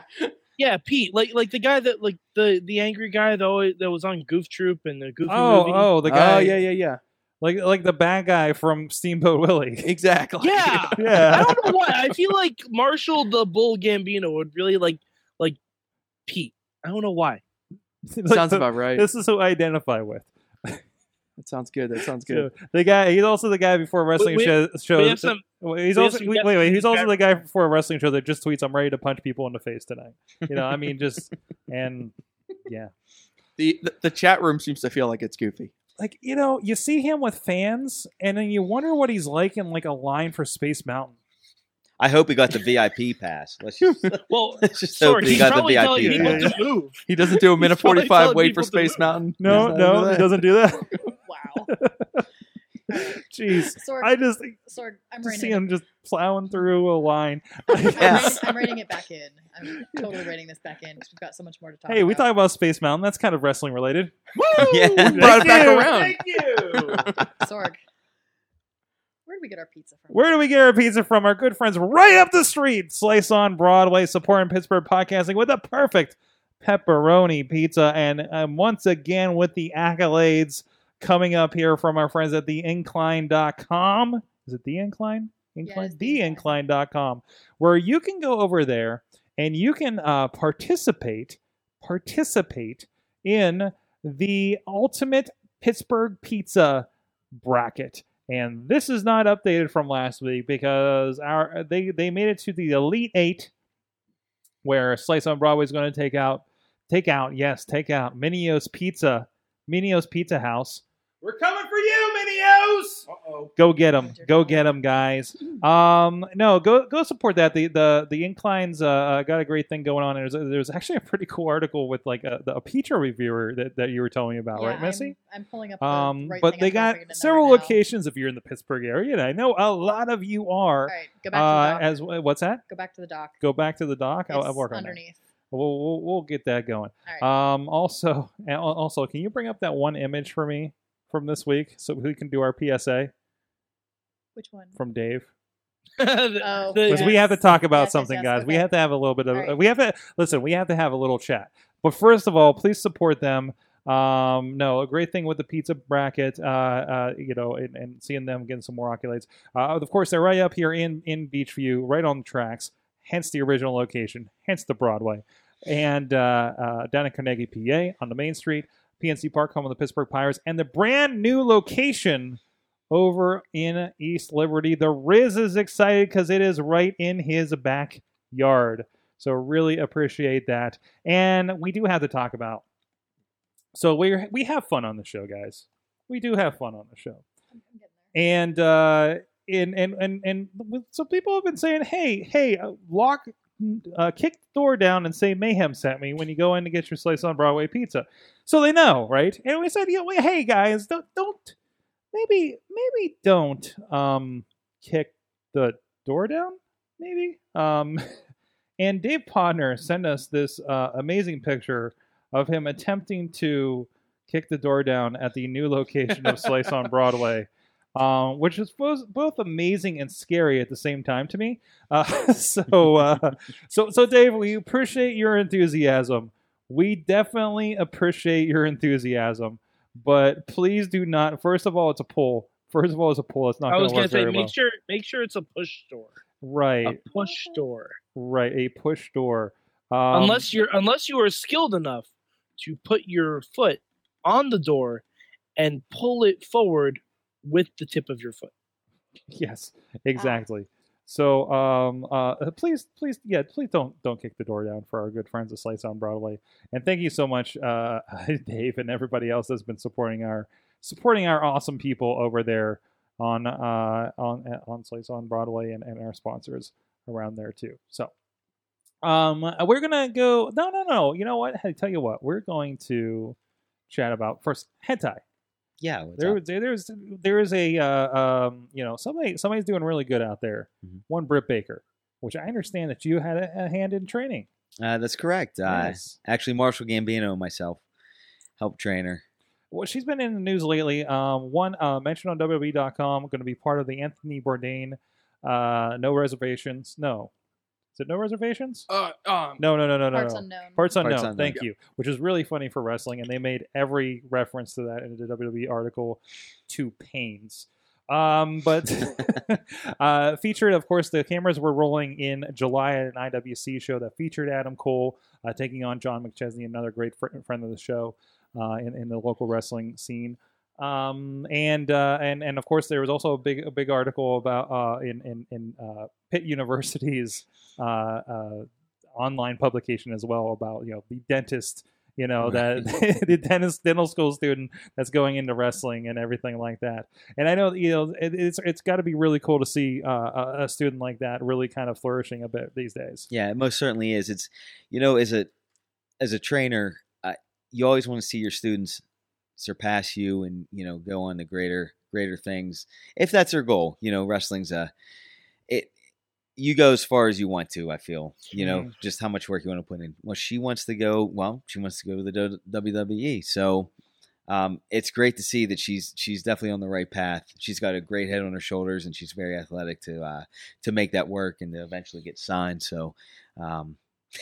Yeah, Pete, like like the guy that like the the angry guy that always, that was on Goof Troop and the Goofy Oh, movie. oh, the guy. Oh yeah, yeah, yeah. like like the bad guy from Steamboat Willie. Exactly. yeah. I Yeah, don't know why. I feel like Marshall the Bull Gambino would really like like Pete. I don't know why. Sounds about right. This is who I identify with. That sounds good. That sounds good. So, the guy. He's also the guy before a wrestling we- show. Shows some. He's also wait, wait wait. He's the also the guy for a wrestling show that just tweets, "I'm ready to punch people in the face tonight." You know, I mean, just and yeah, The, the the chat room seems to feel like it's Goofy. like you know, you see him with fans, and then you wonder what he's like in like a line for Space Mountain. I hope he got the VIP pass. Let's just, Well, let's just hope sorry, that he got the VIP people pass. to move. He doesn't do a minute forty five wait for Space. Mountain. No, no, do he doesn't do that. wow. Jeez, Sorg, I just Sorg, I'm to rating see him just plowing through a line. I'm, Yeah. I'm rating it back in. I'm totally rating this back in because we've got so much more to talk hey, we about. talk about Space Mountain. That's kind of wrestling related. Woo! Yeah. Brought it back you, around. Thank you. Sorg. Where do we get our pizza from? Where do we get our pizza from? Our good friends right up the street, Slice on Broadway, supporting Pittsburgh podcasting with a perfect pepperoni pizza. And um, once again, with the accolades coming up here from our friends at theincline.com. Is it the incline? Incline? Incline. theincline.com, where you can go over there and you can uh, participate, participate in the ultimate Pittsburgh pizza bracket. And this is not updated from last week because our they they made it to the Elite Eight, where Slice on Broadway is going to take out take out yes take out Mineo's Pizza Mineo's Pizza House. We're coming for you, Mineo's! Uh-oh. Go get them, go get them, guys. Um, no, go go support that. The the the inclines uh, uh, got a great thing going on. There's there's actually a pretty cool article with like a, the, a pizza reviewer that, that you were telling me about, Yeah, right, Missy? I'm, I'm pulling up the Um, right but thing. they I'm got to figure it out several right locations if you're in the Pittsburgh area, and I know a lot of you are. All right, go back Uh, to the dock. as what's that? go back to the dock. Go back to the dock. I'll, I'll work on that. underneath. We'll, we'll we'll get that going. All right. Um, also, also, can you bring up that one image for me from this week so we can do our PSA Which one? from Dave? The- Oh, the- Because we have to talk about Yes, yes, something, yes, guys. We have to have a little bit of. All right. We have to listen. We have to have a little chat. But first of all, please support them. Um, no, a great thing with the pizza bracket, uh, uh, you know, and, and seeing them getting some more accolades. Uh, of course, they're right up here in in Beechview, right on the tracks. Hence the original location. Hence the Broadway, and uh, uh, down in Carnegie, PA, on the main street, PNC Park, home of the Pittsburgh Pirates, and the brand new location over in East Liberty. The Riz is excited because it is right in his backyard. So really appreciate that. And we do have to talk about. So we we have fun on the show, guys. We do have fun on the show and uh, and and and and so people have been saying, "Hey, hey, uh, lock, uh, kick the door down and say Mayhem sent me when you go in to get your slice on Broadway pizza," so they know, right? And we said, "Yeah, well, hey guys, don't don't maybe maybe don't um kick the door down, maybe." Um, and Dave Podner sent us this uh, amazing picture of him attempting to kick the door down at the new location of Slice on Broadway um, which is both, both amazing and scary at the same time to me. Uh, so, uh, so, so, Dave, we appreciate your enthusiasm. We definitely appreciate your enthusiasm, but please do not. First of all, it's a pull. First of all, it's a pull. It's not I was gonna say make well. sure make sure it's a push door. Right, A push door. right, a push door. Um, unless you're unless you are skilled enough to put your foot on the door and pull it forward with the tip of your foot. Yes, exactly. So, um, uh, please, please, yeah, please don't don't kick the door down for our good friends at Slice on Broadway. And thank you so much, uh, Dave, and everybody else that's been supporting our supporting our awesome people over there on uh, on on Slice on Broadway and, and our sponsors around there too. So, um, we're gonna go. No, no, no. You know what? I tell you what. We're going to chat about first hentai Yeah. There, there, there's there is a uh, um, you know somebody somebody's doing really good out there. Mhm. One Britt Baker, which I understand that you had a, a hand in training. Uh, that's correct. Uh, Yes. Actually, Marshall Gambino and myself helped train her. Well, she's been in the news lately. Um, one uh, mentioned on WWE.com, going to be part of the Anthony Bourdain uh, No Reservations. No, is it No Reservations? Uh, um, No, no, no, no, no, Parts no. unknown. Parts unknown. Parts Unknown. Thank you. Which is really funny for wrestling, and they made every reference to that in the WWE article to pains. Um, but uh, featured, of course, the cameras were rolling in July at an IWC show that featured Adam Cole uh, taking on John McChesney, another great fr- friend of the show uh, in, in the local wrestling scene. Um, and uh, and and of course, there was also a big a big article about uh, in in, in uh, Pitt University's uh, uh, online publication as well about you know the dentist you know that the dentist dental school student that's going into wrestling and everything like that. And i know you know it, it's it's got to be really cool to see uh, a, a student like that really kind of flourishing a bit these days. Yeah, it most certainly is. It's you know, as a as a trainer, you always want to see your students surpass you and you know go on to greater greater things if that's their goal. You know, wrestling's a it. You go as far as you want to. I feel you know Mhm. just how much work you want to put in. Well, she wants to go. Well, she wants to go to the WWE. So um, it's great to see that she's she's definitely on the right path. She's got a great head on her shoulders, and she's very athletic to uh, to make that work and to eventually get signed. So, um,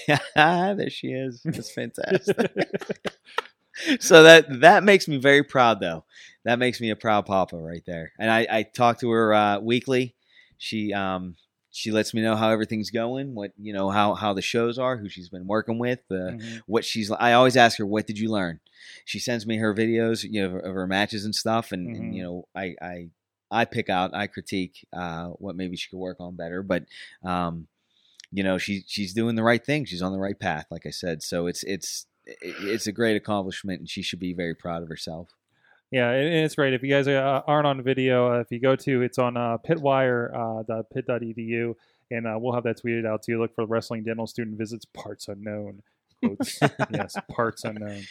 there she is. That's fantastic. so that that makes me very proud, though. That makes me a proud papa right there. And I, I talk to her uh, weekly. She um she lets me know how everything's going, what you know how how the shows are, who she's been working with, uh, Mhm. what she's. I always ask her, "What did you learn?" She sends me her videos, you know, of her matches and stuff, and, Mhm. and you know, I I I pick out, I critique uh, what maybe she could work on better, but um, you know, she she's doing the right thing. She's on the right path, like I said. So it's it's it- it's a great accomplishment, and she should be very proud of herself. Yeah, and it's great. If you guys uh, aren't on video, uh, if you go to, it's on uh, pittwire.pitt.edu, and uh, we'll have that tweeted out to you. Look for wrestling dental student visits parts unknown. Quotes. yes, parts unknown.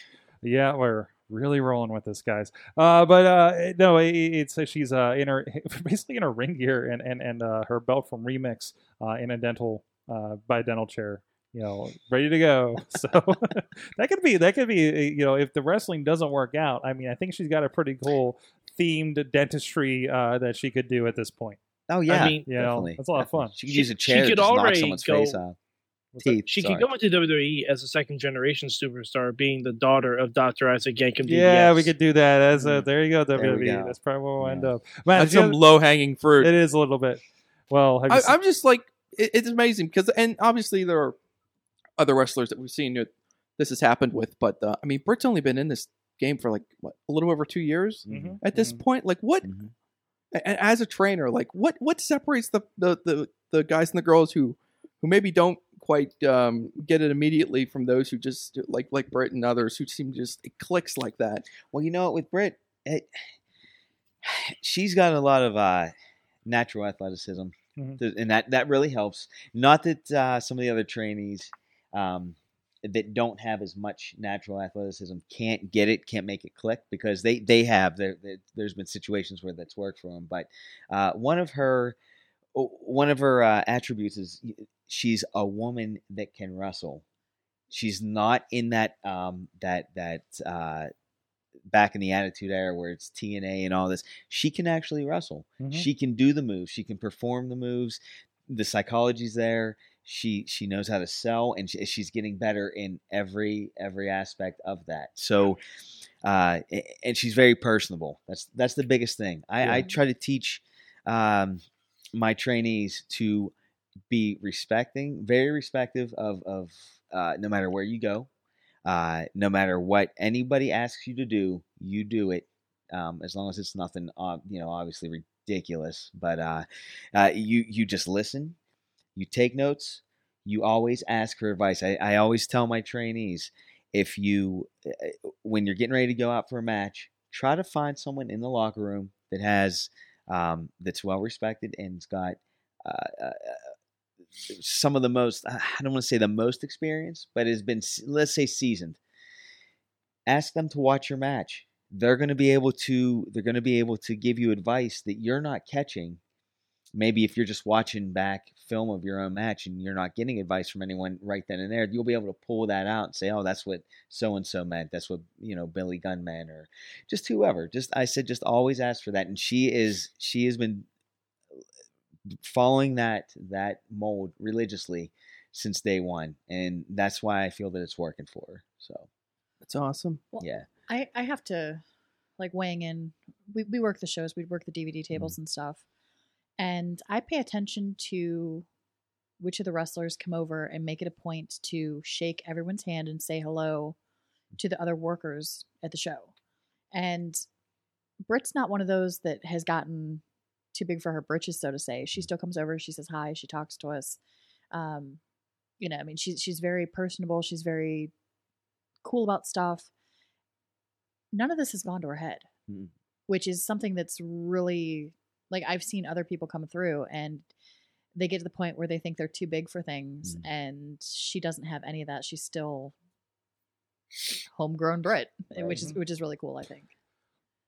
Yeah, we're really rolling with this, guys. Uh, but uh, no, it, it's she's uh, in her basically in her ring gear and and and uh, her belt from Remix uh, in a dental uh, by a dental chair. You know, ready to go. So that could be that could be uh, you know if the wrestling doesn't work out. I mean, I think she's got a pretty cool themed dentistry uh, that she could do at this point. Oh yeah, mean, You know, definitely. that's a lot of fun. She could She- use a she chair to could just knock someone's go- face off. Teeth. She sorry. could go into WWE as a second generation superstar, being the daughter of Dr. Isaac Yankem. Yeah, DDS. we could do that. As a, Mm. there you go, WWE. go. That's probably where we'll end up. Man, That's some low hanging fruit. it is a little bit. Well, I, I'm just like it, it's amazing because and obviously there are other wrestlers that we've seen that this has happened with, but uh, I mean Britt's only been in this game for like what a little over two years Mhm, at this mhm. point. Like what? Mhm. and as a trainer, like what what separates the the the, the guys and the girls who who maybe don't quite um, get it immediately from those who just like like Britt and others who seem just it clicks like that. Well, you know what with Britt, it, she's got a lot of uh, natural athleticism, Mhm. and that that really helps. Not that uh, some of the other trainees um, that don't have as much natural athleticism can't get it, can't make it click because they they have. There, there- there's been situations where that's worked for them, but uh, one of her one of her uh, attributes is she's a woman that can wrestle. She's not in that um, that that uh, back in the Attitude Era where it's TNA and all this. She can actually wrestle. Mhm. She can do the moves. She can perform the moves. The psychology's there. She she knows how to sell, and she, she's getting better in every every aspect of that. So, uh, and she's very personable. That's that's the biggest thing. I, I try to teach um, my trainees to be respecting, very respective of of uh, no matter where you go, uh, no matter what anybody asks you to do, you do it. Um, as long as it's nothing, uh, you know, obviously ridiculous. But uh, uh, you you just listen, you take notes, you always ask for advice. I, I always tell my trainees if you uh, when you're getting ready to go out for a match, try to find someone in the locker room that has um, that's well respected and's got uh, uh, some of the most I don't want to say the most experience, but has been let's say seasoned. Ask them to watch your match. They're going to be able to they're going to be able to give you advice that you're not catching. Maybe if you're just watching back film of your own match and you're not getting advice from anyone right then and there, you'll be able to pull that out and say, "Oh, that's what so and so meant. That's what you know Billy Gunn meant, or just whoever." Just I said, just always ask for that, and she is she has been uh, following that that mold religiously since day one, and that's why I feel that it's working for her. So That's awesome. Well, yeah, I, I have to like weighing in. We, we work the shows, we work the DVD tables mm-hmm. and stuff. And I pay attention to which of the wrestlers come over and make it a point to shake everyone's hand and say hello to the other workers at the show. And Britt's not one of those that has gotten too big for her britches, so to say. She still comes over, she says hi, she talks to us. Um, you know, I mean, she's she's very personable. She's very cool about stuff. None of this has gone to her head, Mm. which is something that's really like I've seen other people come through and they get to the point where they think they're too big for things, Mm. and she doesn't have any of that. She's still homegrown Britt, Right. which is which is really cool. I think.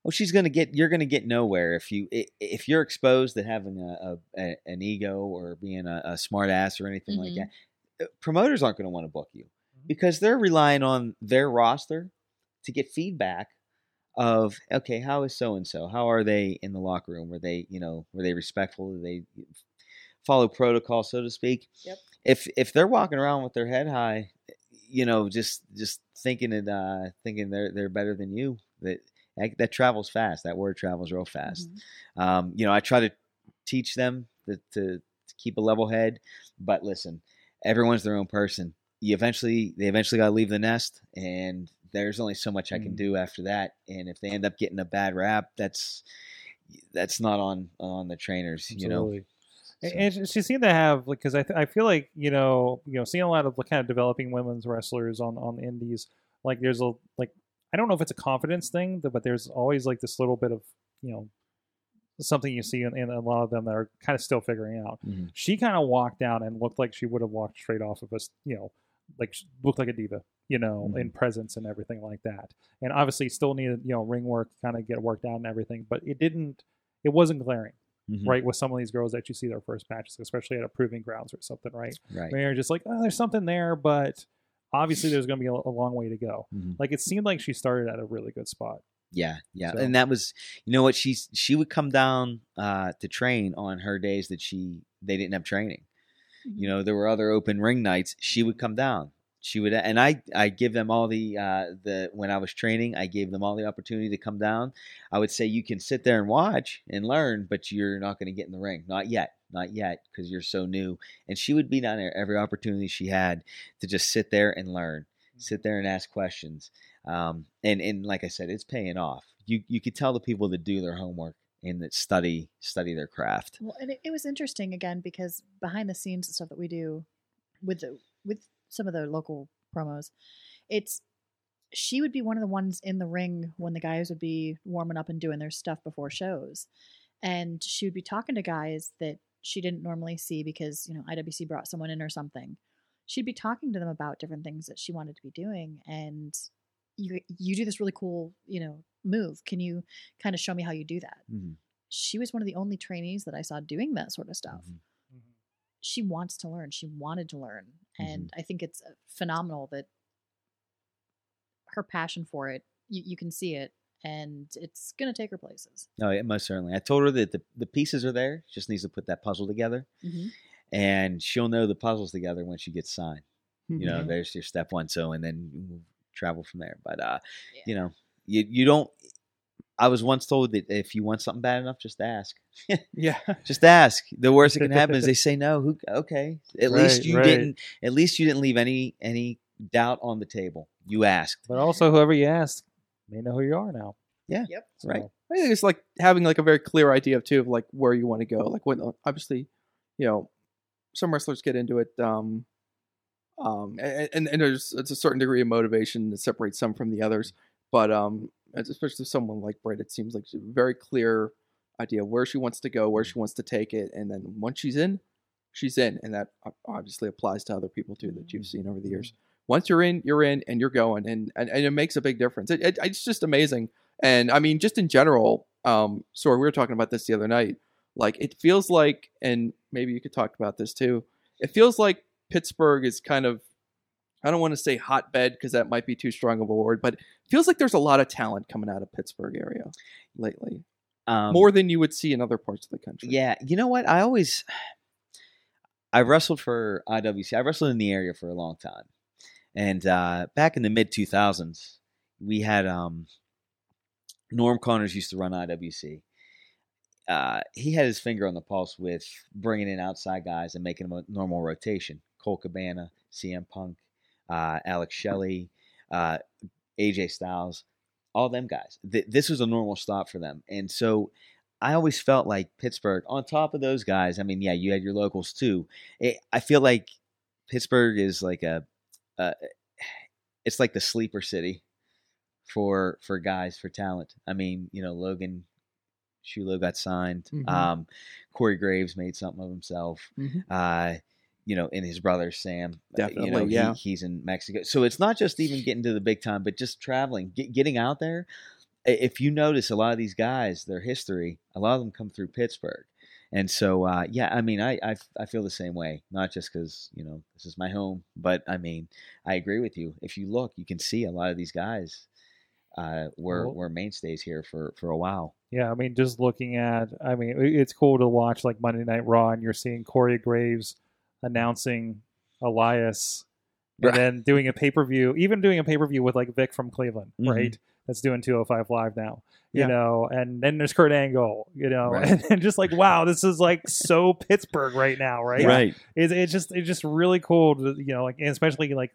well, she's gonna get you're gonna get nowhere if you if you're exposed to having a, a, an ego or being a, a smart ass or anything like Mhm. that. Uh, Promoters aren't going to want to book you because they're relying on their roster to get feedback of okay, how is so and so? How are they in the locker room? Were they you know were they respectful? Did they follow protocol, so to speak? Yep. If if they're walking around with their head high, you know, just just thinking it, uh, thinking they're they're better than you, that that, travels fast. That word travels real fast. Mhm. Um, you know, I try to teach them that to, to keep a level head, but listen, everyone's their own person. You eventually, they eventually got to leave the nest, and there's only so much I can Mm. do after that. And if they end up getting a bad rap, that's that's not on on the trainers. You know, So- And she- seemed to have like because I th- I feel like you know you know seeing a lot of kind of developing women's wrestlers on on the indies like there's a like I don't know if it's a confidence thing but there's always like this little bit of you know something you see in, in a lot of them that are kind of still figuring out. Mhm. She kind of walked down and looked like she would have walked straight off of us you know like looked like a diva you know Mhm. in presence and everything like that and obviously still needed you know ring work kind of get worked out and everything but it didn't it wasn't glaring Mhm. right with some of these girls that you see their first matches especially at a proving grounds or something right right. where you're just like oh there's something there but obviously there's going to be a, a long way to go Mhm. like it seemed like she started at a really good spot Yeah, yeah, So- and that was, you know what? She's she would come down uh, to train on her days that she they didn't have training. You know, there were other open ring nights. She would come down. She would, and I I give them all the uh, the when I was training, I gave them all the opportunity to come down. I would say you can sit there and watch and learn, but you're not going to get in the ring, not yet, not yet, because you're so new. And she would be down there every opportunity she had to just sit there and learn, sit there and ask questions. Um, and and like I said, it's paying off. You you could tell the people that do their homework and that study study their craft. Well, and it, it was interesting again because behind the scenes and stuff that we do with the with some of the local promos, it's she would be one of the ones in the ring when the guys would be warming up and doing their stuff before shows, and she would be talking to guys that she didn't normally see because you know IWC brought someone in or something. She'd be talking to them about different things that she wanted to be doing, and you you do this really cool you know move. Can you kind of show me how you do that? Mhm. she was one of the only trainees that I saw doing that sort of stuff. Mhm. She wants to learn. She wanted to learn. Mm-hmm. And I think it's uh, phenomenal that her passion for it, you, you can see it, and it's going to take her places. No, yeah, most certainly. I told her that the, the pieces are there. She just needs to put that puzzle together, Mhm. and she'll know the puzzles together when she gets signed. You know, there's your step one. So, and then travel from there. But uh, Yeah. you know, you you don't. I was once told that if you want something bad enough, just ask. Yeah. Just ask. The worst that can happen is they say no. Who? Okay. At least you right. didn't. At least you didn't leave any any doubt on the table. You asked. But also, whoever you ask may know who you are now. Yeah. Yep. So, Right. I think it's like having like a very clear idea of too of like where you want to go. Like when obviously, you know, some wrestlers get into it, um, um, and, and there's it's a certain degree of motivation that separates some from the others. But um, especially someone like Britt, it seems like she's a very clear idea of where she wants to go, where she wants to take it, and then once she's in, she's in, and that obviously applies to other people too that you've seen over the years. Once you're in, you're in, and you're going, and and, and it makes a big difference. It, it, it's just amazing. And I mean, just in general, um, sorry, we were talking about this the other night. Like, it feels like, and maybe you could talk about this too. It feels like Pittsburgh is kind of, I don't want to say hotbed because that might be too strong of a word, but it feels like there's a lot of talent coming out of Pittsburgh area lately, Um, more than you would see in other parts of the country. Yeah, you know what? I always I wrestled for IWC. I wrestled in the area for a long time, and uh, back in the mid two thousands, we had um, Norm Connors used to run IWC. Uh, he had his finger on the pulse with bringing in outside guys and making them a normal rotation. Colt Cabana, CM Punk, uh, Alex Shelley, uh, AJ Styles, all them guys. Th- this was a normal stop for them, and so I always felt like Pittsburgh, on top of those guys, I mean, yeah, you had your locals too. It, I feel like Pittsburgh is like a, uh, it's like the sleeper city for for guys for talent. I mean, you know, Logan Shulo got signed. Mhm. Um, Corey Graves made something of himself. Mhm. Uh, you know, and his brother Sam. uh, you know, Definitely, he- yeah. he's in Mexico. So it's not just even getting to the big time, but just traveling, get, getting out there if you notice a lot of these guys, their history, a lot of them come through Pittsburgh. And so, uh, yeah, I mean, I, I, I feel the same way, not just because, you know, this is my home, but I mean, I agree with you. If you look, you can see a lot of these guys uh, were, Well- were mainstays here for, for a while. Yeah, I mean, just looking at, I mean, it's cool to watch like Monday Night Raw, and you're seeing Corey Graves announcing Elias, and Right. then doing a pay per view, even doing a pay per view with like Vic from Cleveland, Mhm. right? That's doing 205 Live now, you Yeah. know, and then there's Kurt Angle, you know, Right. and, and just like, wow, this is like so Pittsburgh right now, right? It's, it's just it's just really cool, to, you know, like and especially like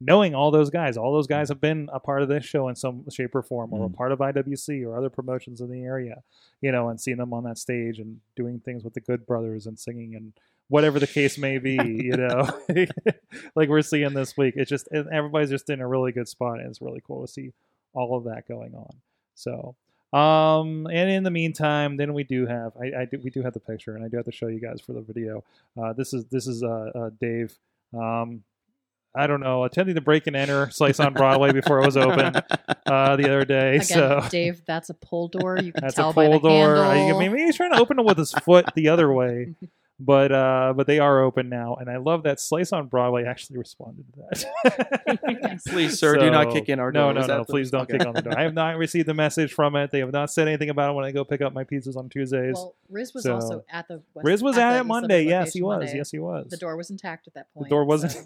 knowing all those guys. All those guys have been a part of this show in some shape or form, or a Mhm. part of IWC or other promotions in the area, you know, and seeing them on that stage and doing things with the Good Brothers and singing and whatever the case may be, you know, like we're seeing this week. It's just everybody's just in a really good spot, and it's really cool to see all of that going on. So. Um, and in the meantime, then we do have I, I do, we do have the picture, and I do have to show you guys for the video. Uh, this is this is uh, uh Dave. Um, I don't know, attending the break and enter slice on Broadway before it was open uh, the other day. Again, so Dave, that's a pull door. You can that's tell a by pull the door. I handle. mean, maybe he's trying to open it with his foot the other way, but uh, but they are open now, and I love that Slice on Broadway actually responded to that. Please, sir, do not kick in our door. No, Is no, the- please don't okay. kick on the door. I have not received the message from it. They have not said anything about it when I go pick up my pizzas on Tuesdays. Well, Riz was So- also at the West, Riz was at at it Monday. Yes, he was. Monday. Yes, he was. The door was intact at that point. The door wasn't- so-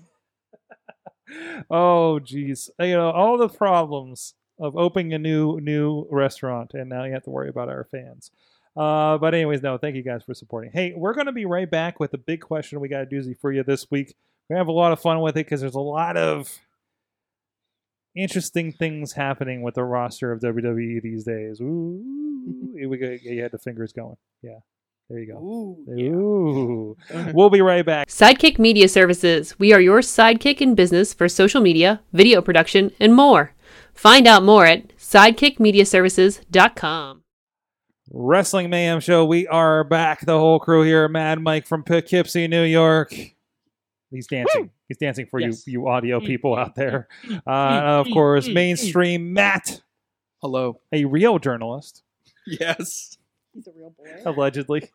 oh geez you know all the problems of opening a new new restaurant and now you have to worry about our fans uh, but anyways no thank you guys for supporting hey we're going to be right back with a big question we got a doozy for you this week we're going to have a lot of fun with it because there's a lot of interesting things happening with the roster of WWE these days. Ooh, we go. You had the fingers going. Yeah, there you go. Ooh, Ooh. We'll be right back. Sidekick Media Services. We are your sidekick in business for social media, video production, and more. Find out more at sidekickmediaservices.com. Wrestling Mayhem Show. We are back. The whole crew here. Mad Mike from Poughkeepsie, New York. He's dancing. He's dancing for Yes. you, you audio Mm, people out there. mm, Uh, mm, of course, mainstream Matt, Hello. a real journalist, Yes. He's a real boy. allegedly,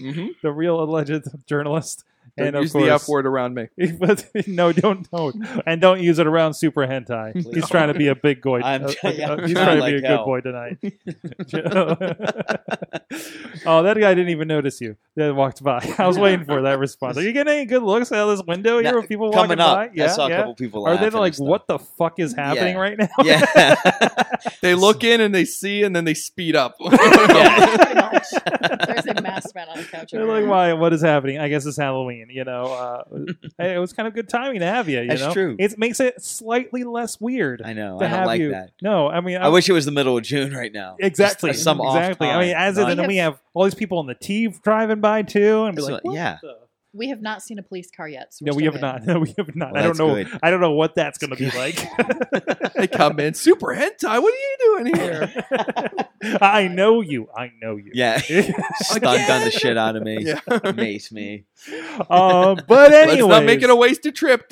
Mm-hmm. the real alleged journalist, Don't and of use course, the F word around me. But no, don't don't, and don't use it around super hentai. Please. He's trying to be a big boy. I'm- uh, yeah, uh, I'm he's trying trying to be like a hell. good boy tonight. oh, that guy didn't even notice you. That walked by. I was waiting for that response. Are you getting any good looks out of this window here Now, of people walking Coming up, by? Yeah, I saw a yeah. couple people. Are they like, what the fuck is happening Yeah. right now? Yeah. They look in and they see, and then they speed up. Pretty much. There's a masked man on the couch. They're like, why? What is happening? I guess it's Halloween. You know, uh, it was kind of good timing to have you. You That's know, true. It makes it slightly less weird. I know. to I don't have like you. that. No, I mean, I wish it was the middle of June right now. exactly, Just some off exactly. I mean, as it, Not- and then we have all these people on the T driving by too, and be So, like, what yeah. the- We have not seen a police car yet. So No, we're we still have good. not. No, we have not. Well, I don't know. good. I don't know what that's going to be like. they come in super hentai. What are you doing here? I know you. I know you. Yeah. Stun gun the shit out of me. Yeah. Mace me. um, but anyway, Let's not make it a wasted trip.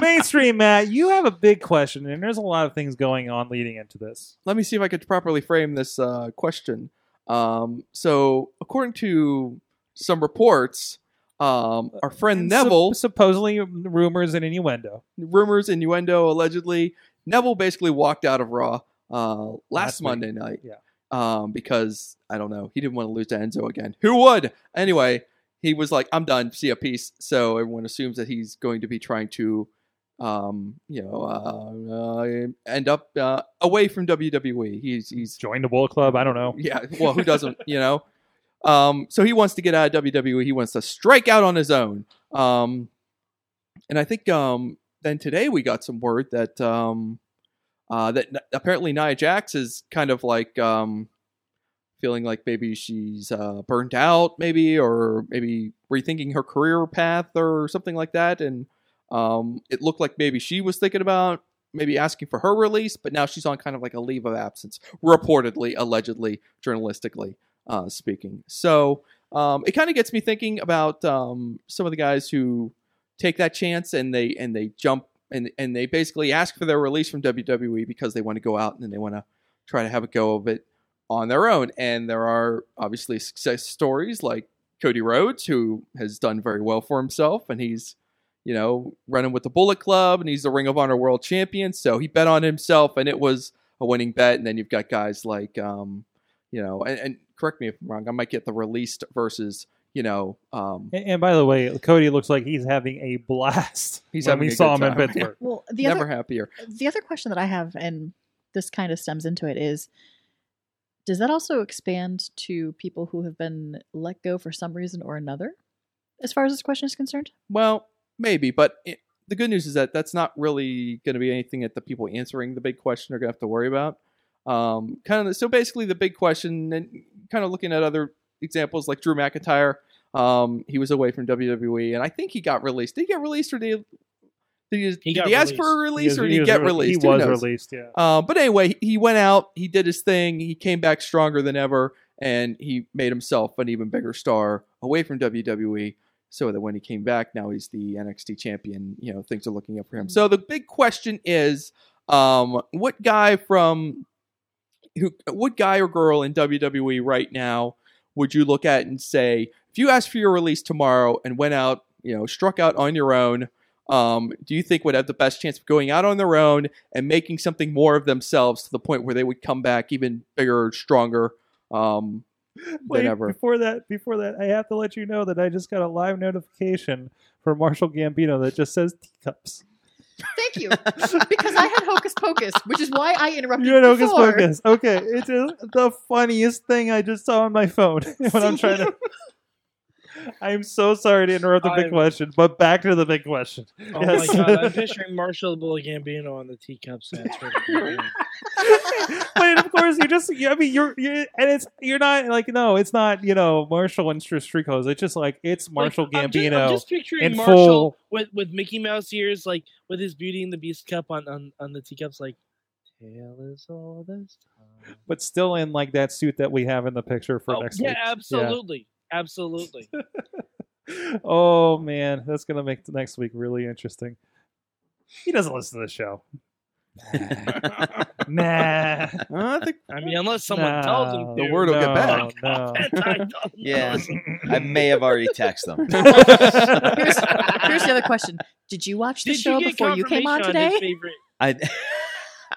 Mainstream Matt. You have a big question, and there's a lot of things going on leading into this. Let me see if I could properly frame this uh, question. Um, so, according to some reports, um, our friend Sup- Neville, supposedly rumors and innuendo. rumors, innuendo, allegedly, Neville basically walked out of Raw uh, last, Last week. Monday night. Yeah. Um, because I don't know, he didn't want to lose to Enzo again. Who would? Anyway, he was like, "I'm done. See a piece." So everyone assumes that he's going to be trying to, um, you know, uh, uh, end up uh, away from WWE. He's he's Join the Bullet Club. I don't know. yeah. Well, who doesn't? You know. Um, so he wants to get out of WWE. He wants to strike out on his own. Um, and I think um, then today we got some word that um, uh, that n- apparently Nia Jax is kind of like um, feeling like maybe she's uh, burnt out, maybe, or maybe rethinking her career path or something like that. And um, it looked like maybe she was thinking about maybe asking for her release, but now she's on kind of like a leave of absence, reportedly, allegedly, journalistically uh, speaking. So um, it kind of gets me thinking about um, some of the guys who take that chance and they and they jump and and they basically ask for their release from WWE because they want to go out and they want to try to have a go of it on their own. And there are obviously success stories like Cody Rhodes, who has done very well for himself, and he's you know running with the Bullet Club, and he's the Ring of Honor World Champion. So he bet on himself, and it was a winning bet. And then you've got guys like um, you know, and, and correct me if I'm wrong, I might get the released versus you know, um, And, and by the way, Cody looks like he's having a blast. He's when having we a saw good him in time. Pittsburgh. Well, the never other happier. the other question that I have, and this kind of stems into it, is does that also expand to people who have been let go for some reason or another, as far as this question is concerned? Well, maybe, but it, the good news is that that's not really going to be anything that the people answering the big question are going to have to worry about. Um, kind of. So basically, the big question, and kind of looking at other examples like Drew McIntyre, um, he was away from WWE, and I think he got released. Did he get released, or did he? Did he, He did he ask for a release, or did he get re- released? He was released. Yeah. Uh, but anyway, he went out, he did his thing, he came back stronger than ever, and he made himself an even bigger star away from WWE. So that when he came back, now he's the NXT champion. You know, things are looking up for him. So the big question is, um, what guy from who, what guy or girl in WWE right now would you look at and say, if you asked for your release tomorrow and went out, you know, struck out on your own, um, do you think would have the best chance of going out on their own and making something more of themselves to the point where they would come back even bigger, stronger um, Wait, ever? before that, before that, I have to let you know that I just got a live notification from Marshall Gambino that just says teacups. Thank you, because I had Hocus Pocus, which is why I interrupted You had Hocus before. Pocus. Okay, it's the funniest thing I just saw on my phone when I'm trying to. I'm so sorry to interrupt the big I'm- question, but back to the big question. Oh Yes. my god, I'm picturing Marshall Gambino on the teacups. That's really but of course, you just, I mean, you're, you and it's, you're not like, no, it's not, you know, Marshall and Str- It's just like, it's Marshall Like, I'm just, Gambino. I'm just picturing in Marshall full- with with Mickey Mouse ears, like with his Beauty and the Beast cup on on, on the teacups, like. Tale is all this time. but still in like that suit that we have in the picture for Oh, next yeah, week. absolutely, absolutely. Oh man, that's gonna make the next week really interesting. He doesn't listen to the show. Nah. I think I mean, unless someone tells him The word will get back. No. Yeah. I may have already texted them. Here's, here's the other question: Did you watch the Did show you before you came on today? I,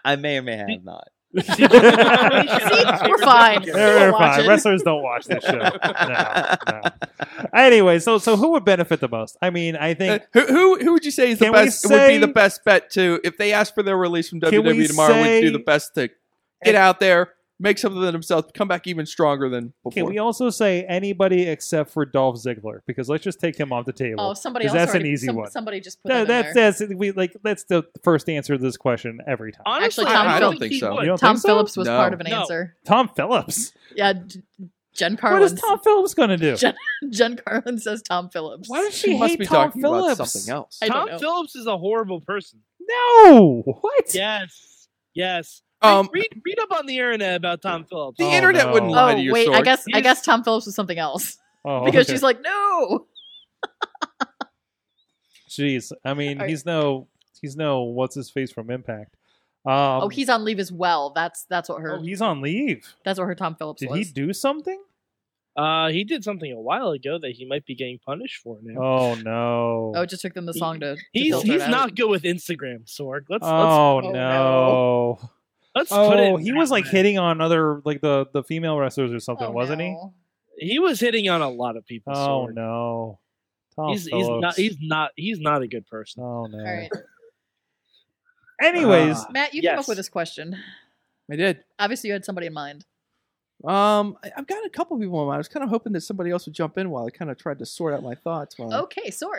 I may or may have not. Did you get confirmation on his See, we're fine. Disney They're, they're fine. it. Wrestlers don't watch this show. No, no. Anyway, so so who would benefit the most? I mean, I Uh, think who, who who would you say is the Can we best? Would be the best bet to if they ask for their release from Can we WWE tomorrow? Would say- do the best to get out there, make something of themselves, come back even stronger than before. can we also say anybody except for Dolph Ziggler? Because let's just take him off the table. Oh, somebody 'Cause else. that's an easy some- one. Somebody just put No, that in that's there. that's we like that's the first answer to this question every time. Honestly, Actually, Tom I, I don't don't think so. You don't Tom think so? Phillips was No. part of an No. answer. Tom Phillips. Yeah, Jen What Carlin. is Tom Phillips going to do? Jen- Jen Carlin says Tom Phillips. Why does She she must hate be Tom talking Phillips? about something else. I don't Tom. Phillips is a horrible person. No. What? Yes, yes. Um, read, read up on the internet about Tom Phillips. the Oh, internet no. wouldn't Oh lie to your wait, I sword. guess I guess Tom Phillips was something else Oh, because okay. she's like, no. Jeez, I mean, Alright. he's no, he's no, what's his face from Impact? Um, oh, he's on leave as well. That's that's what her oh, he's on leave. that's what her Tom Phillips Did was. he do something? Uh, he did something a while ago that he might be getting punished for now. Oh no! oh, it just took them the song to. to he's he's out. not good with Instagram, Sorg. Let's oh, oh, no! Let's let's put it. Oh, he was like way. hitting on other like the the female wrestlers or something, Oh, wasn't he? no. He was hitting on a lot of people. Oh Sorg. no! Tom He's, he's not he's not he's not a good person. Oh no! All right, Anyways, Uh, Matt, you came up with this question. I did. Obviously, you had somebody in mind. Um, I, I've got a couple people in mind. I was kind of hoping that somebody else would jump in while I kind of tried to sort out my thoughts while I'm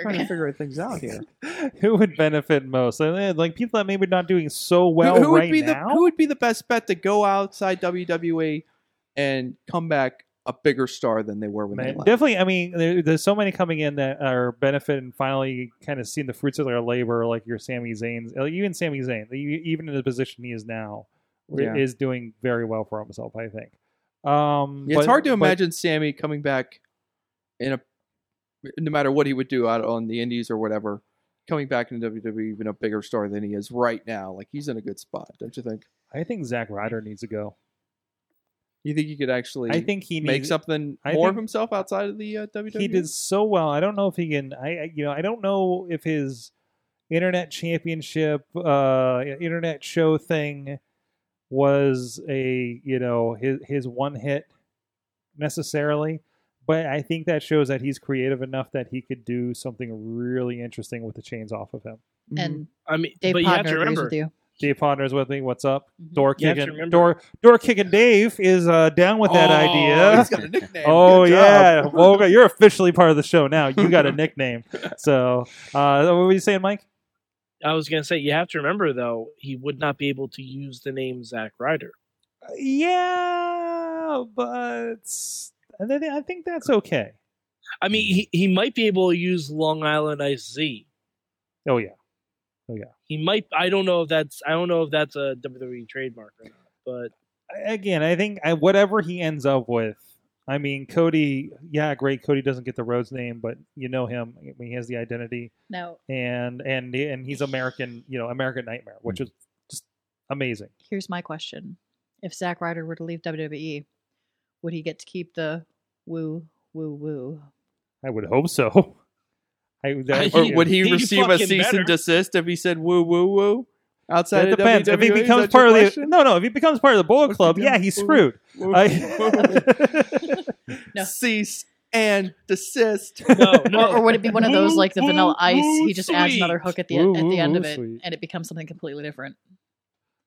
trying to figure things out here. who would benefit most? Like people that maybe not doing so well who, who would right be now. the who would be the best bet to go outside WWE and come back a bigger star than they were when they left? definitely. I mean, there, there's so many coming in that are benefiting and finally kind of seeing the fruits of their labor, like your Sami Zayn's, like, even Sami Zayn, even in the position he is now, Yeah. is doing very well for himself. I think. Um, Yeah, it's but- hard to but- imagine Sami coming back in a no matter what he would do out on the Indies or whatever, coming back into WWE even a bigger star than he is right now. Like he's in a good spot, don't you think? I think Zack Ryder needs to go. You think he could actually I think he make needs, something I more of himself outside of the uh, WWE? He did so well. I don't know if he can. I I- you know I don't know if his internet championship, uh, internet show thing was a you know his his one hit necessarily, but I think that shows that he's creative enough that he could do something really interesting with the chains off of him. Mhm. And I mean, Dave but you have Podner to agrees remember, with you. Dave Podner's with me. What's up? Mhm. Door You have to kicking. Door door kicking. Dave is uh, down with that Oh, idea. He's got a nickname. Oh Good yeah, job. well okay, you're officially part of the show now. You got a nickname. So, uh, what were you saying, Mike? I was gonna say you have to remember though he would not be able to use the name Zack Ryder. Uh, yeah, but I think that's okay. I mean, he, he might be able to use Long Island Ice Z. Oh, yeah. Oh yeah, He might. I don't know if that's. I don't know if that's a WWE trademark or not. But again, I think I, whatever he ends up with. I mean, Cody. Yeah, great. Cody doesn't get the Rhodes name, but you know him. I mean, he has the identity, No. and and and he's American. You know, American Nightmare, which is just amazing. here's my question: If Zack Ryder were to leave WWE, would he get to keep the woo woo woo? I would hope so. I, that, Or would he He receive a cease better. and desist if he said woo woo woo outside It of depends. WWE? If he becomes part of the no, no. If he becomes part of the Bullet Club, yeah, he's screwed. I- No. cease and desist. no, no. Or, or would it be one of those like the Vanilla Ice? woo, He just adds another hook at the Woo, at the end woo, of it, sweet. and it becomes something completely different.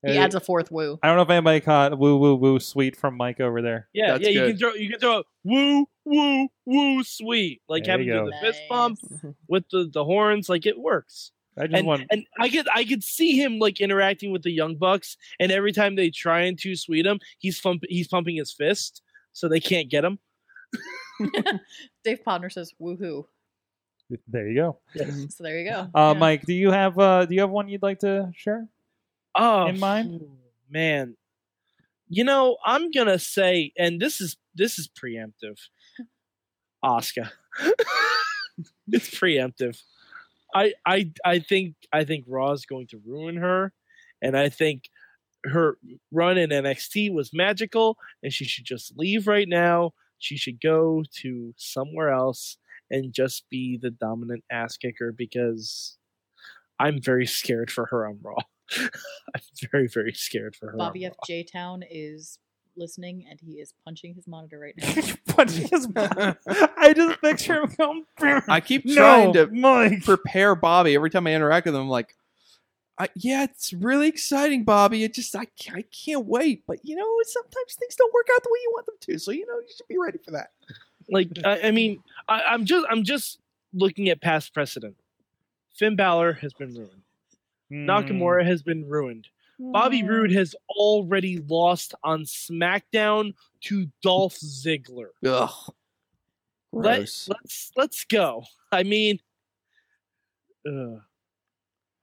He Uh, adds a fourth woo. I don't know if anybody caught woo woo woo sweet from Mike over there. Yeah, That's yeah. You can throw you can throw a woo woo woo sweet like There having you to do the fist bump with the, the horns. Like it works. I just And, want and I could I could see him like interacting with the young bucks, and every time they try and too sweet him, he's pump, he's pumping his fist so they can't get him. Dave Podner says woohoo. there you go. So there you go. Uh, Yeah. Mike, do you have uh, do you have one you'd like to share? Oh, In mind? man. You know, I'm gonna say, and this is this is preemptive. Asuka, it's preemptive. I I I think I think Raw is going to ruin her, and I think her run in NXT was magical, and she should just leave right now. She should go to somewhere else and just be the dominant ass kicker because I'm very scared for her on Raw. I'm very, very scared for her. Bobby F. Raw. Town is listening and he is punching his monitor right now. Punching his mouth. I just picture him going. I keep no, trying to Mike. prepare Bobby every time I interact with him. I'm like, I, yeah, it's really exciting, Bobby. It just I can't, I can't wait. But you know, sometimes things don't work out the way you want them to. So you know, you should be ready for that. Like, I, I mean, I, I'm just, I'm just looking at past precedent. Finn Balor has been ruined. Hmm. Nakamura has been ruined. Bobby oh, Roode has already lost on SmackDown to Dolph Ziggler. Ugh. Let, Gross. let's let's go. I mean, ugh.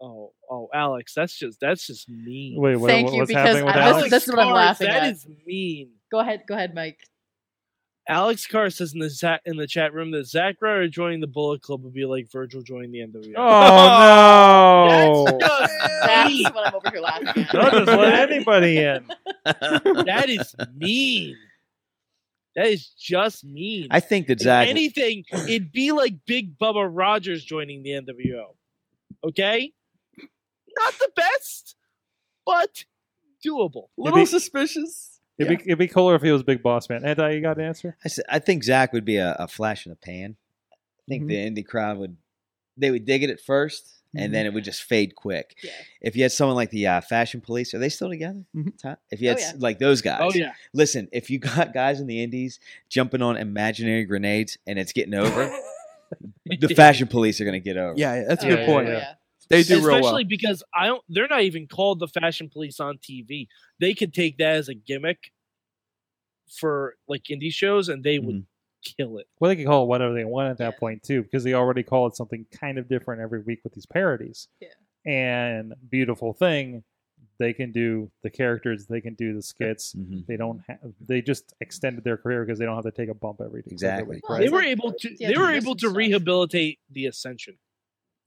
oh oh, Alex, that's just that's just mean. Wait, what, Thank what- you, what's because happening with I- Alex? Alex- this is what I'm laughing That at. is mean. Go ahead, go ahead, Mike. Alex Carr says in the chat in the chat room that Zack Ryder joining the Bullet Club would be like Virgil joining the NWO. Oh, oh no! That's just That's what I'm over here laughing at. Don't just let anybody in. That is mean. That is just mean. I think that If Zach. anything, it'd be like Big Bubba Rogers joining the NWO. Okay? Not the best, but doable. little be- suspicious. It'd, be, it'd be cooler if he was a Big Boss Man. Anti, you got an answer? I, I think Zach would be a, a flash in the pan. I think Mhm. the indie crowd would they would dig it at 1st Mhm. and then it would just fade quick. Yeah. If you had someone like the uh, Fashion Police, are they still together? Mhm. If you Oh, had yeah. like those guys, Oh yeah. listen. If you got guys in the Indies jumping on imaginary grenades and it's getting over, the Fashion Police are going to get over. Yeah, yeah, that's a Yeah, good yeah, point. Yeah. They do Especially real well. because I don't they're not even called the fashion police on TV. They could take that as a gimmick for like indie shows and they would kill it. Well, they could call it whatever they want at that Yeah. point too, because they already call it something kind of different every week with these parodies. Yeah. And beautiful thing, they can do the characters, they can do the skits. Mhm. They don't. Ha- they just extended their career because they don't have to take a bump every every Exactly. week, Well, right? They were able to yeah, they were able to stuff. rehabilitate the Ascension.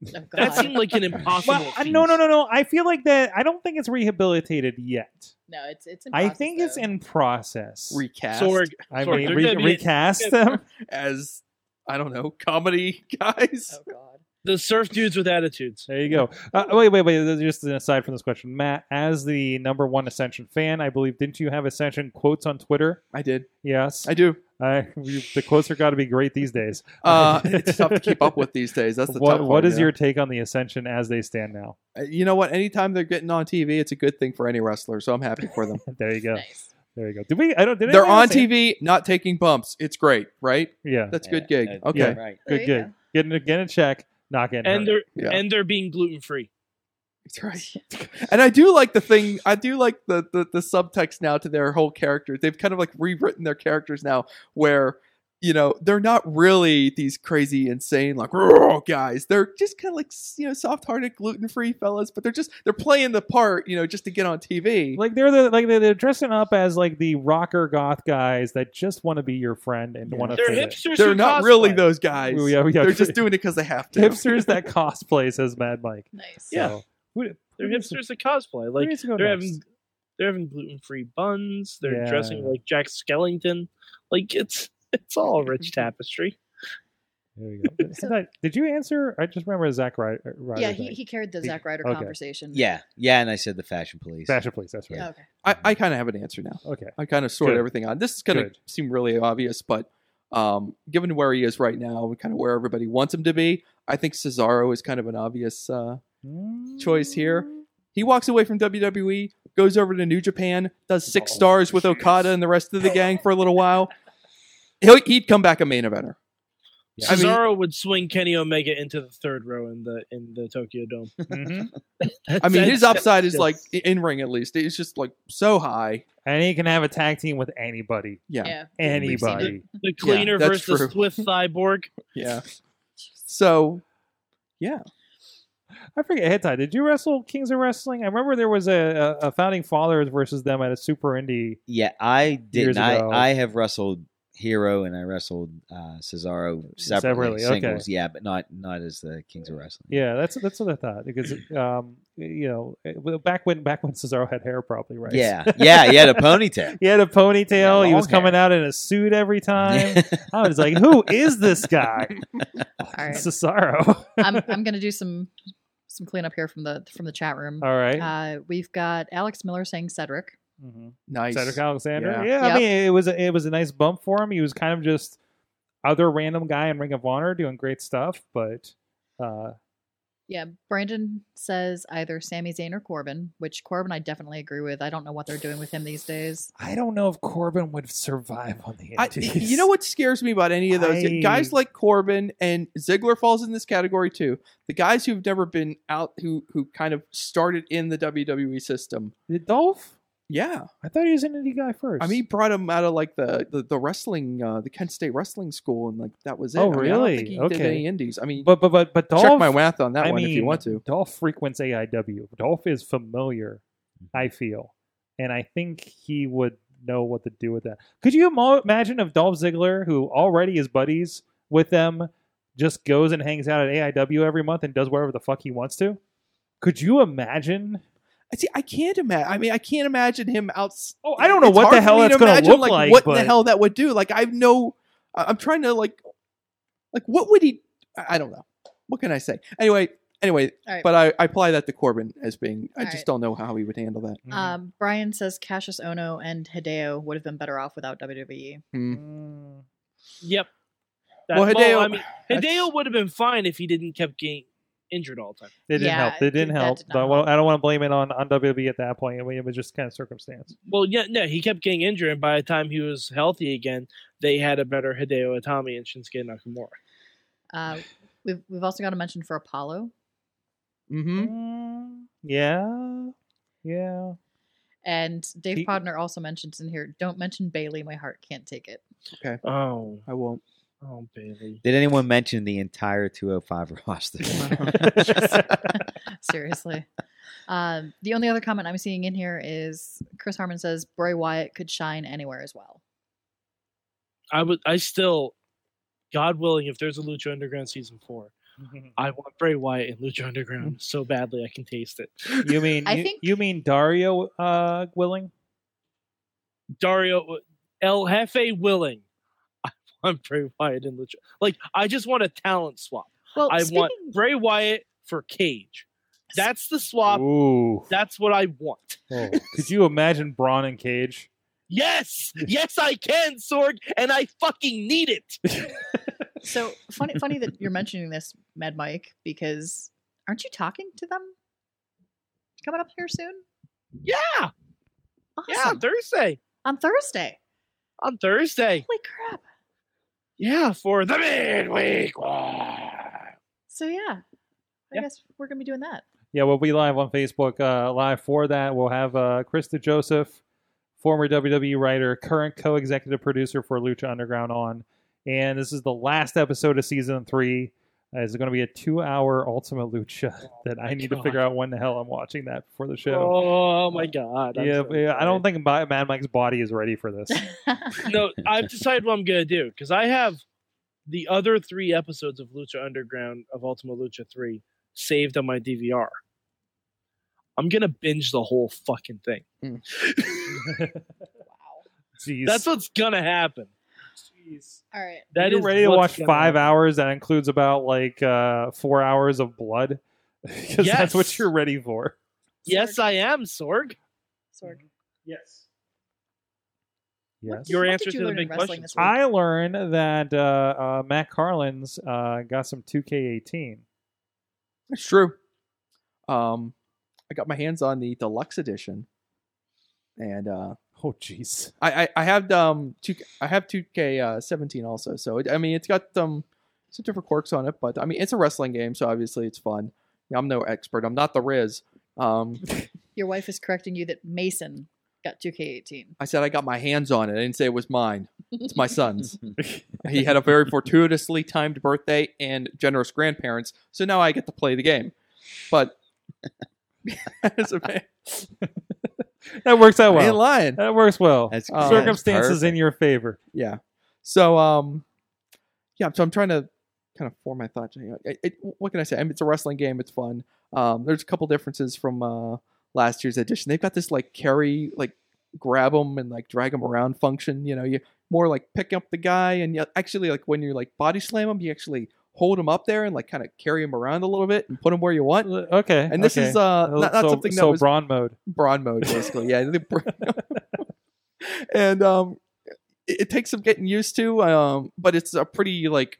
Oh, That God. seemed like an impossible. Well, uh, no, no, no, no. I feel like that. I don't think it's rehabilitated yet. no, it's it's. In I process, think it's though. in process. Recast Sorg, I Sorg, mean, they're re- gonna be- recast them. as I don't know comedy guys. Oh God. The surf dudes with attitudes. There you go. Uh, wait, wait, wait. Just an aside from this question, Matt, as the number one Ascension fan, I believe, didn't you have Ascension quotes on Twitter? I did. Yes. I do. I, you- the quotes are got to be great these days. Uh, it's tough to keep up with these days. That's the what tough What part, is you know? your take on the Ascension as they stand now? Uh, You know what? Anytime they're getting on TV, it's a good thing for any wrestler. So I'm happy for them. There you go. Nice. There you go. Did we? I don't. Did they're on else say- TV, not taking bumps. It's great, right? Yeah. That's a good gig. Okay. Yeah. Right. Good. you Good. go. Getting a, getting a check. Not getting. And hurt. they're Yeah. and they're being gluten free. That's right. and I do like the thing. I do like the, the the subtext now to their whole characters. They've kind of like rewritten their characters now, where you know they're not really these crazy, insane like "Roar" guys. They're just kind of like you know soft-hearted, gluten-free fellas. But they're just they're playing the part, you know, just to get on TV. like they're the like they're, they're dressing up as like the rocker goth guys that just want to be your friend and want to They're fit hipsters. they're who not really those guys. Well, yeah, yeah. They're just doing it because they have to. hipsters that cosplay says Mad Mike. Nice. Yeah. So, who- They're who hipsters that cosplay. Like needs to go they're next? having they're having gluten free buns. They're Yeah. dressing like Jack Skellington. Like it's it's all rich tapestry. There you go. Did I- Did you answer? I just remember Zack Ryder. Ryder Yeah, he, thing. he carried the Zach Zack Ryder okay. conversation. Yeah, yeah, and I said the Fashion Police. Fashion Police. That's right. Oh, okay. I, I kind of have an answer now. Okay. I kind of sorted Good. everything out. This is going to seem really obvious, but um, given where he is right now and kind of where everybody wants him to be, I think Cesaro is kind of an obvious uh, choice here. He walks away from WWE, goes over to New Japan, does six Oh, stars with Okada and the rest of the gang for a little while. He'll, he'd come back a main eventer. I mean- Cesaro would swing Kenny Omega into the third row in the in the Tokyo Dome. Mhm. I mean, his upside is like in ring at least. It's just like so high. and he can have a tag team with anybody. Yeah, Yeah. we've seen it. Anybody. the cleaner that's versus true. Swiss Cyborg. yeah. So, yeah. I forget, Hitai, did you wrestle Kings of Wrestling? I remember there was a, a, a Founding Fathers versus them at a Super Indie. Yeah, I didn't. I, ago. I have wrestled Hero and I wrestled uh, Cesaro Separately, separately, okay. singles. Yeah, but not not as the Kings of Wrestling. Yeah, that's that's what I thought because um you know back when back when Cesaro had hair probably right. yeah, yeah. He had a ponytail. he had a ponytail. Yeah, he was long coming out in a suit every time. I was like, who is this guy? All right. Cesaro. I'm I'm gonna do some some cleanup here from the from the chat room. All right. Uh, we've got Alex Miller saying Cedric. Mhm. Nice. Cedric Alexander. Yeah. Yeah, I mean it was a, it was a nice bump for him. He was kind of just other random guy in Ring of Honor doing great stuff, but uh Yeah, Brandon says either Sami Zayn or Corbin, which Corbin I definitely agree with. I don't know what they're doing with him these days. I don't know if Corbin would survive on the I, you know what scares me about any of those I- guys like Corbin and Ziggler falls in this category too. The guys who've never been out, who who kind of started in the WWE system. Did Dolph? Yeah, I thought he was an indie guy first. I mean, he brought him out of like the the, the wrestling, uh, the Kent State wrestling school, and like that was it. Oh, I mean, I really? don't think he did any indies. I mean, but but but but Dolph. check my math on that I one if you want to. Dolph frequents AIW. Dolph is familiar, I feel, and I think he would know what to do with that. Could you imagine if Dolph Ziggler, who already is buddies with them, just goes and hangs out at AIW every month and does whatever the fuck he wants to? Could you imagine? I see. I can't imagine. I mean, I can't imagine him out. Oh, I don't know what the hell me that's to going to imagine, look like, like. What but the hell that would do? Like, I've no. I- I'm trying to like, like, what would he? I I don't know. What can I say? Anyway, anyway. All right. But I, I apply that to Corbin as being. I All just right. don't know how he would handle that. Mhm. Um, Brian says Kassius Ohno and Hideo would have been better off without WWE. Hmm. Mm, Yep. That, Well, well, Hideo- I mean, Hideo would have been fine if he didn't kept getting injured all the time. It didn't Yeah, help. It didn't help. did But I help. I don't want to blame it on, on WWE at that point. I mean, it was just kind of circumstance. Well, yeah, no, he kept getting injured, and by the time he was healthy again, they had a better Hideo Itami and Shinsuke Nakamura. Uh, we've we've also got to mention for Apollo Mm-hmm. Mm, yeah. Yeah. and Dave He- Podner also mentions in here. Don't mention Bayley. My heart can't take it. Okay. Oh, I won't. Oh, Bayley. Did anyone mention the entire 205 roster? Seriously. Um, the only other comment I'm seeing in here is Chris Harmon says Bray Wyatt could shine anywhere as well. I would. I still, God willing, if there's a Lucha Underground season four, I want Bray Wyatt in Lucha Underground so badly I can taste it. You mean I you, think- you mean Dario uh, Willing? Dario El Jefe willing. I want Bray Wyatt in Lucha. Like I just want a talent swap. Well, I speaking, want Bray Wyatt for Cage. That's the swap. Ooh. That's what I want. Oh, Could you imagine Braun and Cage? Yes, yes, I can, Sorg, and I fucking need it. so funny, funny that you're mentioning this, Mad Mike, because aren't you talking to them coming up here soon? Yeah, yeah, Thursday. on Thursday. On Thursday. Holy crap! Yeah, for the midweek. So yeah, I Yeah. guess we're gonna be doing that. Yeah, we'll be live on Facebook. Uh, live for that, we'll have uh, Chris DeJoseph, former WWE writer, current co-executive producer for Lucha Underground, on. And this is the last episode of season three. Uh, it's going to be a two-hour Ultima Lucha that I need to figure out when the hell I'm watching that before the show. Oh my god. I'm yeah, so yeah, I don't think Bi- Mad Mike's body is ready for this. no, I've decided what I'm gonna do because I have the other three episodes of Lucha Underground of Ultima Lucha Three saved on my DVR. I'm gonna binge the whole fucking thing. Jeez. That's what's gonna happen. All right. That you is ready to watch gonna five happen. hours that includes about like uh four hours of blood because that's what you're ready for Yes, I am, Sorg. Sorg. yes What- yes Your what answer you to the big question. this i learned that uh, uh matt carlin's uh got some 2k18 That's true. Um, I got my hands on the deluxe edition, and uh, Oh, jeez. I, I I have um two I have two K uh, seventeen also. So it, I mean, it's got um some different quirks on it, but I mean, it's a wrestling game, so obviously it's fun. I'm no expert. I'm not the Riz. Um, Your wife is correcting you that Mason got 2K18. I said I got my hands on it. I didn't say it was mine. It's my son's. he had a very fortuitously timed birthday and generous grandparents, so now I get to play the game. But as a man, That works out I ain't well. lying. That works well. That's Uh, great. Circumstances in your favor. Yeah. So um, yeah. So I'm trying to kind of form my thoughts. It, it- what can I say? I mean, it's a wrestling game. It's fun. Um, there's a couple differences from uh last year's edition. They've got this like carry, like grab them and like drag them around function. You know, you more like pick up the guy and you actually like when you like body slam him, you actually hold him up there and like kind of carry him around a little bit and put him where you want. Okay. And this okay. is uh not, not so, something that so was brawn mode. brawn mode basically yeah and um it, it takes some getting used to um but it's a pretty like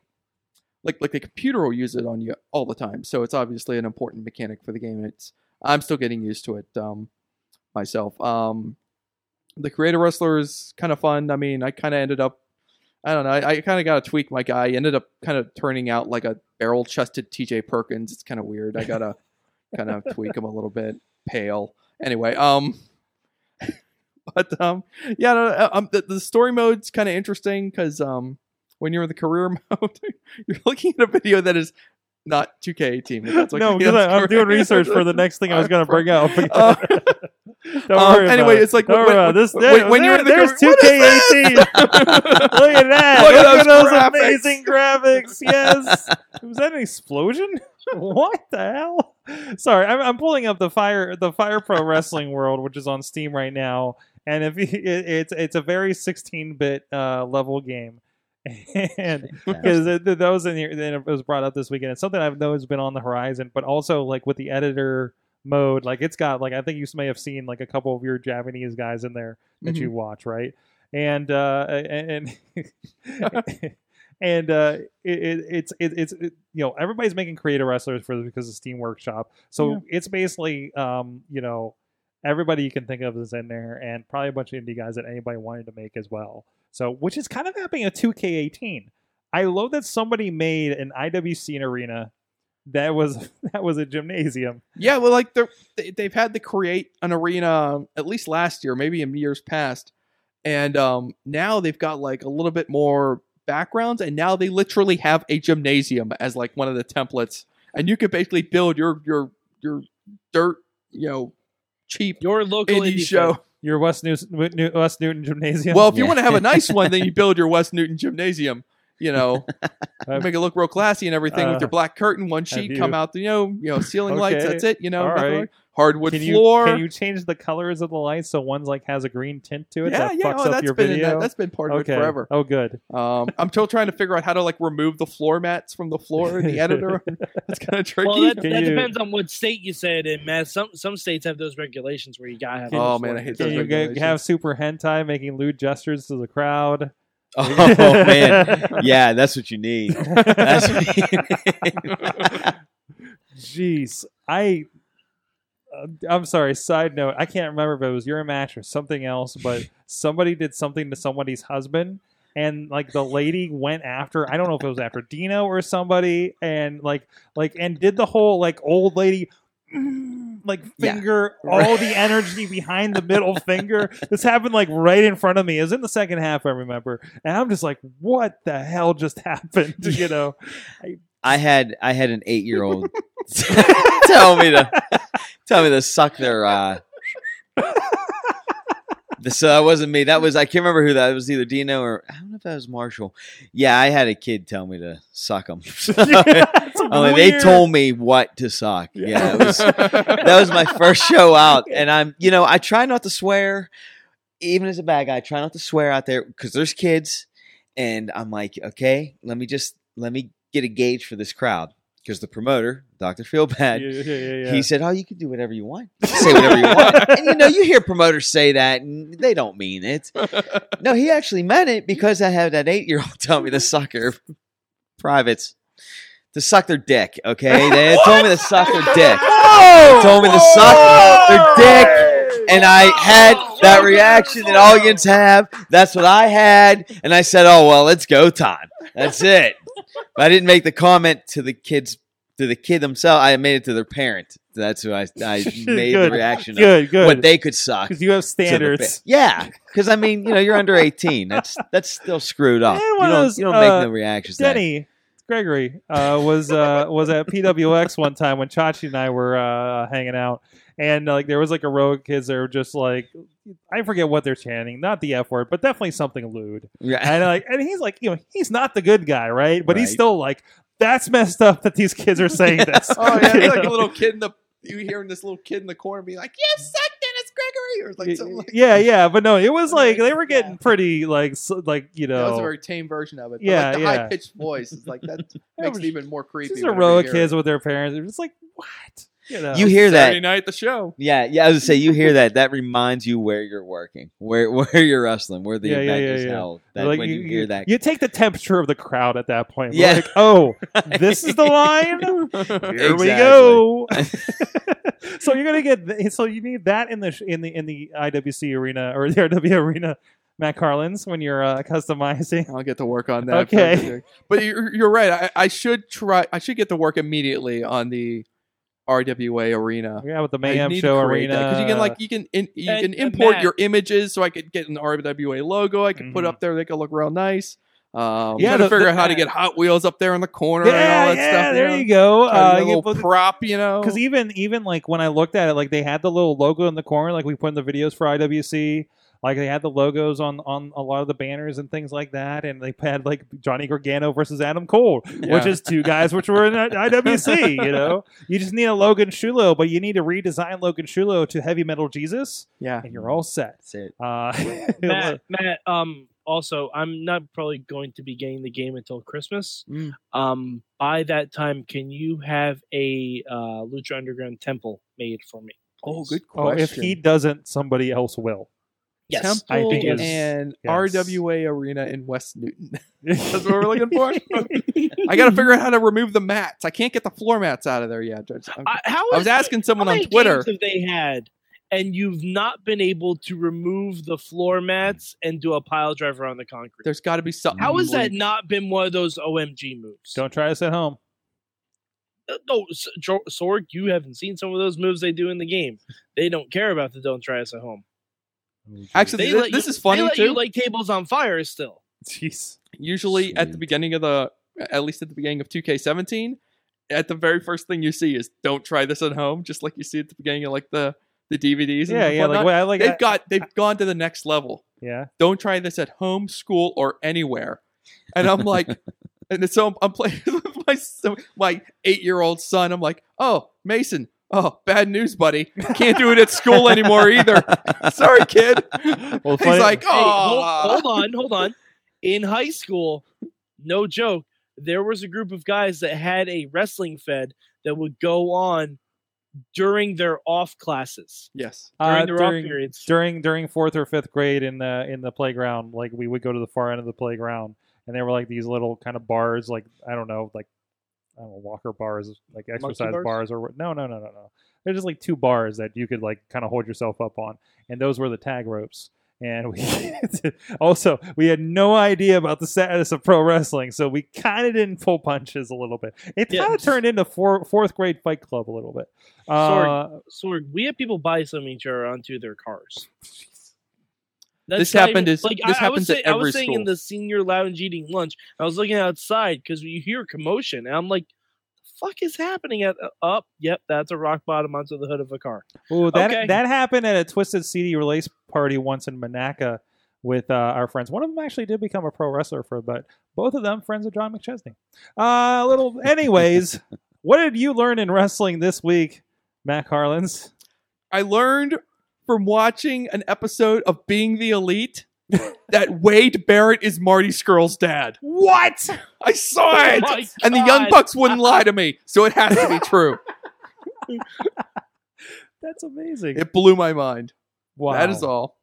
like like the computer will use it on you all the time so it's obviously an important mechanic for the game it's i'm still getting used to it um myself um the creator wrestler is kind of fun i mean i kind of ended up i don't know i, I kind of got to tweak my guy. He ended up kind of turning out like a barrel chested tj perkins. It's kind of weird. I gotta kind of tweak him a little bit. Pale. Anyway um but um yeah no, uh, um the, the story mode's kind of interesting because um when you're in the career mode you're looking at a video that is not 2k18 but that's okay. no, because I'm doing research for the next thing I was going to bring up. Uh, Don't um, worry anyway, it. it's like Don't when- it. this. when- There, when you're in the there's what is 2K18. Look at that. Look Look, at at those amazing graphics. Yes. Was that an explosion? what the hell? Sorry, I'm, I'm pulling up the fire the Fire Pro Wrestling World, which is on Steam right now, and if you, it, it's it's a very 16-bit uh, level game, and because that was in here, then it was brought up this weekend. It's something I've known has been on the horizon, but also like with the editor mode, like it's got like I think you may have seen like a couple of your Japanese guys in there that you watch, right? And uh, and and, and uh, it, it, it's it, it's it, you know everybody's making creative wrestlers for because of Steam Workshop, so Yeah. it's basically um you know everybody you can think of is in there, and probably a bunch of indie guys that anybody wanted to make as well. So, which is kind of happening at 2K18. I love that somebody made an IWC arena that was that was a gymnasium. Yeah, well, like they they've had to create an arena um, at least last year, maybe in years past, and um, now they've got like a little bit more backgrounds, and now they literally have a gymnasium as like one of the templates, and you could basically build your your your dirt, you know, cheap Your local indie indie show. film. Your West, New- New- West Newton gymnasium. Well, if you Yeah. want to have a nice one, then you build your West Newton gymnasium. You know, I've- make it look real classy and everything Uh, with your black curtain, one sheet, you- come out, the you know, you know, ceiling lights. Okay, That's it. You know, all nothing right. like- hardwood can you floor. can you change the colors of the lights so one's like has a green tint to it yeah, that yeah. fucks Oh, up that's your been video? that. That's been part of okay. it forever. Oh, good. Um, I'm still trying to figure out how to like remove the floor mats from the floor in the editor. that's kind of tricky. Well, that, that you- depends on what state you say it in, man. Some some states have those regulations where you gotta have. Oh, those man, I hate those Can you have super hentai making lewd gestures to the crowd? Oh man, yeah, that's what you need. That's what you need. Jeez, I. Uh, I'm sorry. Side note: I can't remember if it was your match or something else, but somebody did something to somebody's husband, and like the lady went after. I don't know if it was after Dino or somebody, and like like and did the whole like old lady. mm, Like Yeah. finger all the energy behind the middle finger. This happened like right in front of me. It was in the second half, I remember, and I'm just like, "What the hell just happened?" You know, I had I had an eight year old tell me to tell me to suck their. uh this uh, wasn't me. That was I can't remember who that it was. Either Dino or I don't know if that was Marshall. Yeah, I had a kid tell me to suck them. It's Only they told me what to suck. Yeah, it was that was my first show out, and I'm you know I try not to swear, even as a bad guy. I try not to swear out there because there's kids, and I'm like, okay, let me just let me get a gauge for this crowd because the promoter, Doctor Feelbad, Yeah, yeah, yeah, he said, "Oh, you can do whatever you want. You can say whatever you want." and you know, you hear promoters say that, and they don't mean it. No, he actually meant it because I had that eight-year-old tell me to suck her privates. to suck their dick. Okay, they told me to suck their dick. They told me to suck their dick, and I had that reaction that audience have. That's what I had, and I said, "Oh well, it's go time. That's it." But I didn't make the comment to the kids, to the kid themselves. I made it to their parent. That's who I, I made the Good. reaction of Good, good. what they could suck. because you have standards. Yeah, because I mean, you know, you're under 18. That's that's still screwed up. You don't, those, you don't make uh, no reactions. Denny Gregory uh, was uh, was at PWX one time when Chachi and I were uh, hanging out, and like there was like a row of kids that were just like, I forget what they're chanting, not the F word, but definitely something lewd. Yeah. And like, and he's like, you know, he's not the good guy, right? But he's still like, that's messed up that these kids are saying this. Oh yeah, You it's like a little kid in the you hearing this little kid in the corner be like, "You suck, Dennis Gregory," or like something like yeah, yeah, but no, it was like they were getting Yeah. pretty like s- like you know That was a very tame version of it. But Yeah, like the yeah. high pitched voice is like that makes it even more creepy. just a whenever row of kids with their parents. They're just like, what? You know, You hear that? Saturday night the show. Yeah, yeah. I was say you hear that. That reminds you where you're working, where where you're wrestling, where the Yeah, yeah, event yeah, is yeah. held. That like when you, hear that, you take the temperature of the crowd at that point. Yeah. like, oh, this is the line. Here we go. so you're gonna get th- so you need that in the in the in the IWC arena or the RW arena, Matt Carlins, when you're uh, customizing. I'll get to work on that. Okay. but you're, you're right. I, I should try. I should get to work immediately on the RWA arena. Yeah, with the I Mayhem Show to create that, arena. because you can like you can in, you And- can import your images, so I could get an RWA logo. I could put Mhm. up there; they could look real nice. Um, Yeah, yeah, to the- figure the- out how to get Hot Wheels up there in the corner and all that yeah, stuff. there know? you go. Uh, get a you little put- prop, you know. Because even even like when I looked at it, like they had the little logo in the corner, like we put in the videos for IWC. Like they had the logos on on a lot of the banners and things like that, and they had like Johnny Gargano versus Adam Cole, which is two guys which were in IWC. You know, you just need a Logan Shulo, but you need to redesign Logan Shulo to Heavy Metal Jesus, yeah, and you're all set. That's it. Uh, Matt, Matt, um, also, I'm not probably going to be getting the game until Christmas. Mm. Um, by that time, can you have a uh, Lucha Underground temple made for me? Oh, please? good oh, if he doesn't, somebody else will. Yes. Temple I think it's- and yes. RWA Arena in West Newton. That's what we're looking for. I got to figure out how to remove the mats. I can't get the floor mats out of there yet. Judge. I'm- I, how I was asking someone how on many Twitter. games have they had, and you've not been able to remove the floor mats and do a pile driver on the concrete? There's got to be something. How has that not been one of those OMG moves? Don't try this at home. Uh, no, S- Sorg, you haven't seen some of those moves they do in the game. They don't care about the don't try us at home. Actually, They this, let this you, is funny they let too. you light tables on fire still. jeez. Usually at the beginning of the, at least at the beginning of 2K17, at the very first thing you see is "Don't try this at home," just like you see at the beginning of like the the DVDs. And Yeah, yeah. Like, whatnot. what I like. they've I- got they've gone to the next level. yeah. Don't try this at home, school, or anywhere. And I'm like, and so I'm, I'm playing with my my eight year old son. I'm like, oh Mason, oh bad news, buddy. Can't do it at school anymore either. Sorry, kid. Well, He's funny- like, Hey, hold, oh, hold on, hold on. In high school, no joke, there was a group of guys that had a wrestling fed that would go on during their off classes, Yes. during Uh, their during, off periods. during during fourth or fifth grade in the in the playground, like we would go to the far end of the playground, and there were like these little kind of bars, like I don't know, like I don't know, walker bars, like exercise bars? bars, or no, no, no, no, no. They're just like two bars that you could like kind of hold yourself up on, and those were the tag ropes. And we also we had no idea about the status of pro wrestling, so we kind of didn't pull punches a little bit. It kind of turned into four, fourth grade Fight Club a little bit. Uh, Sorg, we had people buy some each other onto their cars. That's This happened even- is- like this I, I was at say- I was every saying in the senior lounge eating lunch. I was looking outside because you hear commotion, and I'm like, "The fuck is happening?" At uh, up, yep, that's a rock bottom onto the hood of a car. Oh, that Okay. that happened at a Twisted CD release party once in Monaca with uh, our friends. One of them actually did become a pro wrestler for, but both of them friends of John McChesney. Uh, little, anyways, what did you learn in wrestling this week, Matt Carlins? I learned from watching an episode of Being the Elite that Wade Barrett is Marty Scurll's dad. What? I saw Oh it. my and the Young Bucks wouldn't lie to me, so it has to be true. That's amazing. It blew my mind. wow. That is all.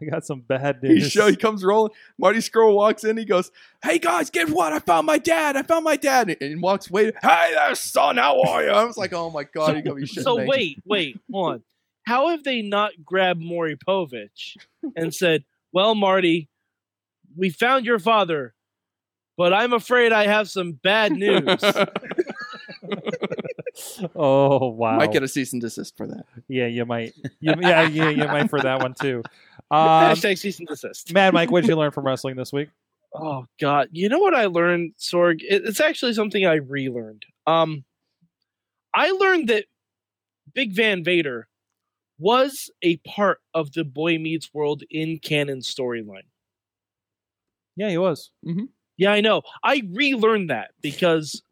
I got some bad He news. show he comes rolling. Marty Scurll walks in. He goes, "Hey guys, guess what? I found my dad. I found my dad." And, walks away. Hey there, son. How are you? I was like, "Oh my god, you gonna be So me." wait, wait, hold on. How have they not grabbed Maury Povich and said, "Well, Marty, we found your father, but I'm afraid I have some bad news." oh wow! Might get a cease and desist for that. yeah, you might. You, yeah, yeah, you might for that one too. Um, Hashtag cease and desist. Mad Mike, what did you learn from wrestling this week? Oh God! You know what I learned, Sorg? It- It's actually something I relearned. Um, I learned that Big Van Vader was a part of the Boy Meets World in canon storyline. Yeah, he was. Yeah, I know. I relearned that because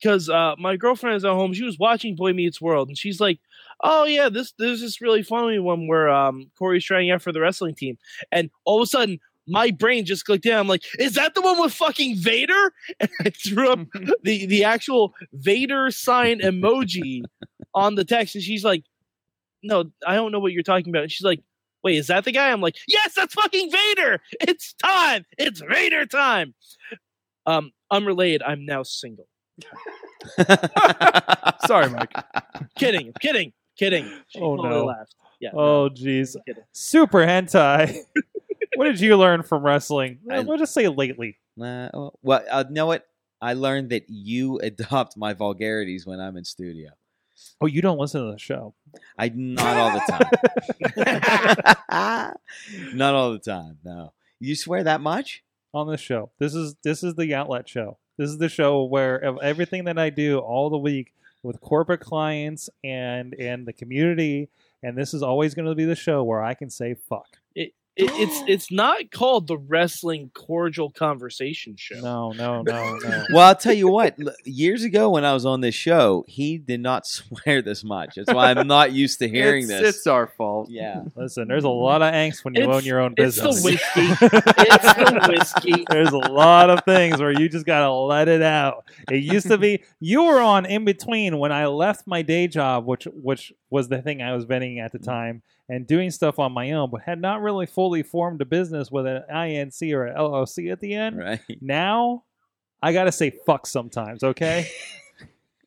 because uh, my girlfriend is at home. She was watching Boy Meets World, and she's like, "Oh yeah, this there's this really funny one where um, Cory's trying out for the wrestling team," and all of a sudden. My brain just clicked in. I'm like, is that the one with fucking Vader? And I threw up the, the actual Vader sign emoji on the text. And she's like, no, I don't know what you're talking about. And she's like, wait, is that the guy? I'm like, yes, that's fucking Vader. It's time. It's Vader time. Um, unrelated, I'm now single. Sorry, Mike. Kidding, kidding, kidding. She Oh, totally no. laughed. Yeah. Oh jeez. kidding. Super hentai. what did you learn from wrestling? I- we'll just say lately. Uh, well, well, uh, know what? I learned that you adopt my vulgarities when I'm in studio. Oh, you don't listen to the show. I not all the time. not all the time. No. You swear that much? on this show. This is this is the outlet show. This is the show where of everything that I do all the week with corporate clients and and the community, and this is always going to be the show where I can say fuck. It, it, it's it's not called the Wrestling Cordial Conversation Show. No, no, no, no. Well, I'll tell you what. Years ago, when I was on this show, he did not swear this much. That's why I'm not used to hearing it's, this. It's our fault. yeah. Listen, there's a lot of angst when you It's- own your own business. It's the whiskey. it's the whiskey. There's a lot of things where you just gotta let it out. It used to be you were on in between when I left my day job, which which was the thing I was venting at the mm-hmm. time, and doing stuff on my own, but had not really fully formed a business with an INC or an LLC at the end. Right. Now I gotta say fuck sometimes, okay?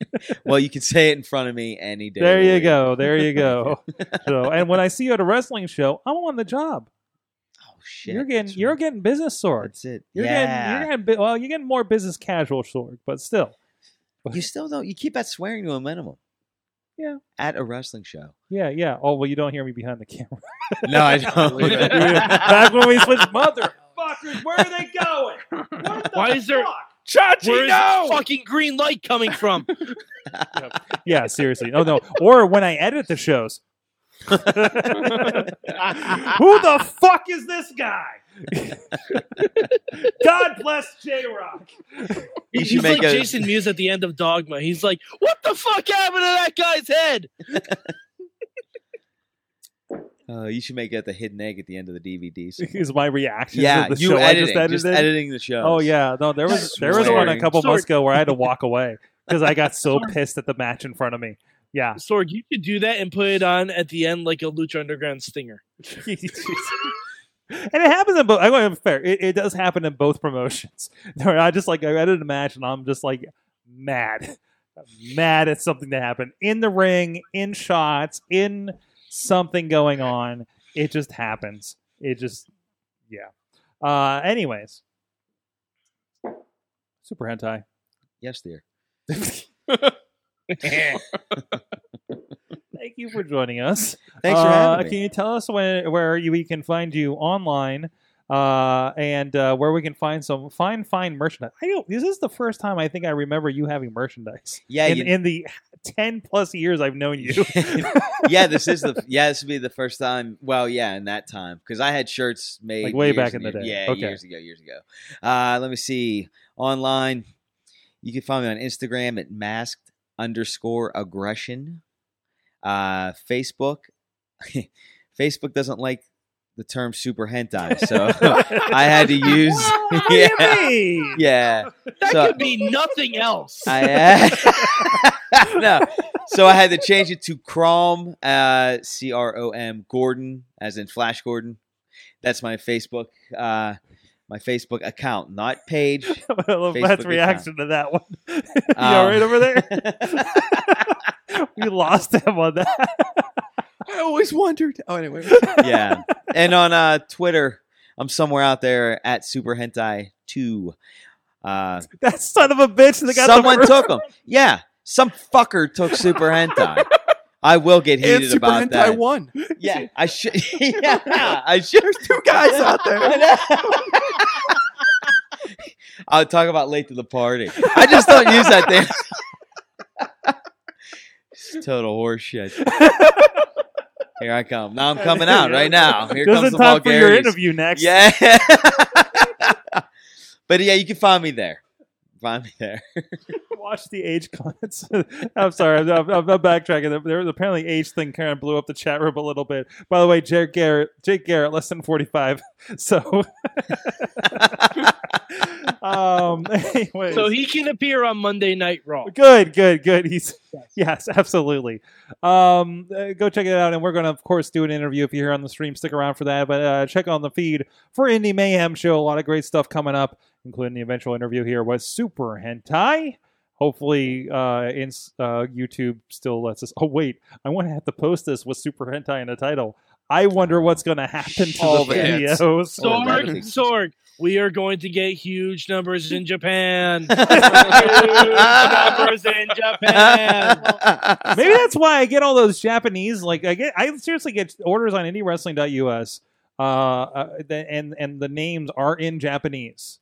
Well, you can say it in front of me any day. there you go, there you go. so, and when I see you at a wrestling show, I'm on the job. Oh shit! you're getting you're right. getting business sword. That's it. You're yeah. getting you're getting well, you're getting more business casual sword, but still. You still don't. You keep that swearing to a minimum. Yeah. At a wrestling show. Yeah, yeah. Oh well, you don't hear me behind the camera. No, I don't. Back when we switched, motherfuckers, where are they going? What the Why is there- Chachi, Where is no! the fucking green light coming from? Yeah, seriously. Oh no. Or when I edit the shows. Who the fuck is this guy? God bless J Rock. You He's like a- Jason Mewes at the end of Dogma. He's like, "What the fuck happened to that guy's head?" Uh, you should make it the hidden egg at the end of the DVDs. Is my reaction yeah, to the you show editing, I just just, editing the show. Oh yeah, no, there was there was one a Swearing. couple months ago where I had to walk away because I got so pissed at the match in front of me. Yeah, Sorg, you could do that and put it on at the end like a Lucha Underground stinger. And it happens in both. I'm going to be fair. It, it does happen in both promotions. I just like I edited a match and I'm just like mad, mad at something that happened in the ring, in shots, in something going on. It just happens. It just yeah. Uh, anyways, super hentai. Yes, dear. Thank you for joining us. Thanks for Uh, having me. Can you tell us when, where you, we can find you online uh, and uh, where we can find some fine, fine merchandise? I don't. This is the first time I think I remember you having merchandise. Yeah, in, you- in the ten plus years I've known you. yeah, this is the yeah, this would be the first time. Well, yeah, in that time because I had shirts made Like way back in the years- day. Yeah, Okay. years ago, years ago. Uh, let me see online. You can find me on Instagram at masked underscore aggression. Uh, Facebook, Facebook doesn't like the term super hentai, so I had to use What do you yeah, mean? yeah. That So- could be nothing else. I no. so I had to change it to Crom, uh, C R O M Gordon, as in Flash Gordon. That's my Facebook, uh, my Facebook account, not page. I love Matt's reaction to that one. you Um, all right over there? we lost him on that. I always wondered. Oh, anyway. yeah, and on uh, Twitter, I'm somewhere out there at Super Hentai Two. Uh, that son of a bitch that got someone the took him. Yeah, some fucker took Super Hentai. I will get and heated Super about Hentai that. one. Yeah, I should. yeah, I should. There's two guys out there. I know. I'll talk about late to the party. I just don't use that thing. It's total horseshit. Here I come. Now I'm coming out right now. Here Just comes in the time for your vulgarities. interview next. Yeah. but yeah, you can find me there. Find me there. Watch the age comments. I'm sorry, I'm, I'm, I'm backtracking. There was apparently age thing kind of blew up the chat room a little bit. By the way, Jake Garrett, Jake Garrett, less than 45. So, um, anyways. So he can appear on Monday Night Raw. Good, good, good. He's yes, absolutely. Um, uh, go check it out, and we're going to, of course, do an interview if you're here on the stream. Stick around for that, but uh, check on the feed for Indie Mayhem Show. A lot of great stuff coming up, including the eventual interview here with Super Hentai. Hopefully, uh, in uh, YouTube still lets us. Oh wait, I want to have to post this with Super Hentai in the title. I wonder what's going to happen to All the the videos. Sorg, that'd Sorg, we are going to get huge numbers in Japan. huge numbers in Japan. Maybe that's why I get all those Japanese. Like I get, I seriously get orders on IndieWrestling.us, uh, uh, and and the names are in Japanese.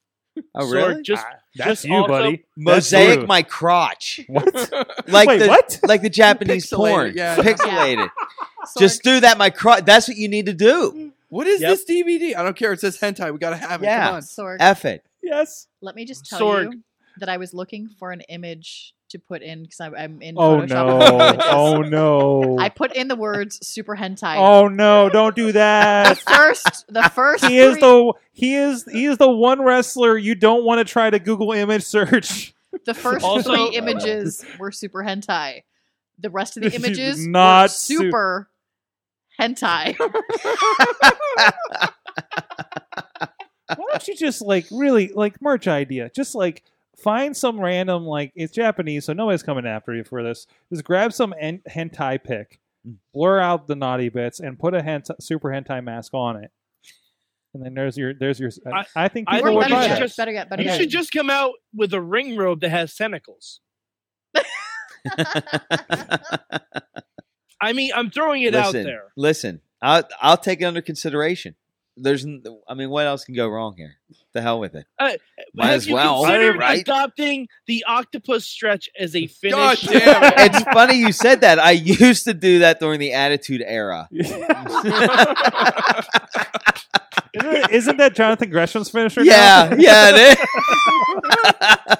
oh, Sorg, really? just, Ah, that's just you, also- buddy. Mosaic That's my crotch. What? Like Wait, the what? like the Japanese Pixelated, porn. yeah. Pixelated. Sorg, Just do that my crotch. That's what you need to do. What is Yep. this DVD? I don't care. It says hentai. We gotta have it. Yeah. Come on. Sorg, F it. Yes. let me just tell Sorg. you that I was looking for an image to put in because I'm in Oh Photoshop. no. images. Oh no. I put in the words super hentai. Oh no! Don't do The that. first, the first. he is three- the he is he is the one wrestler you don't want to try to Google image search. The first Also- three images were super hentai. The rest of the images not were su- super hentai. Why don't you just like really like merch idea? Just like find some random like it's Japanese, so nobody's coming after you for this. Just grab some en- hentai pick, mm. blur out the naughty bits, and put a hentai, super hentai mask on it. And then there's your there's your. I, I- I think people think would better you buy that. just- better yet, better You yet. should just come out with a ring robe that has tentacles. I mean, I'm throwing it out there. listen. I'll I'll take it under consideration. There's, I mean, what else can go wrong here? The hell with it. Uh, Might Have as you well, considered right? adopting the octopus stretch as a finish? God damn it. It's funny you said that. I used to do that during the Attitude Era. isn't, it- isn't that Jonathan Gresham's finisher? yeah, now? yeah, it is.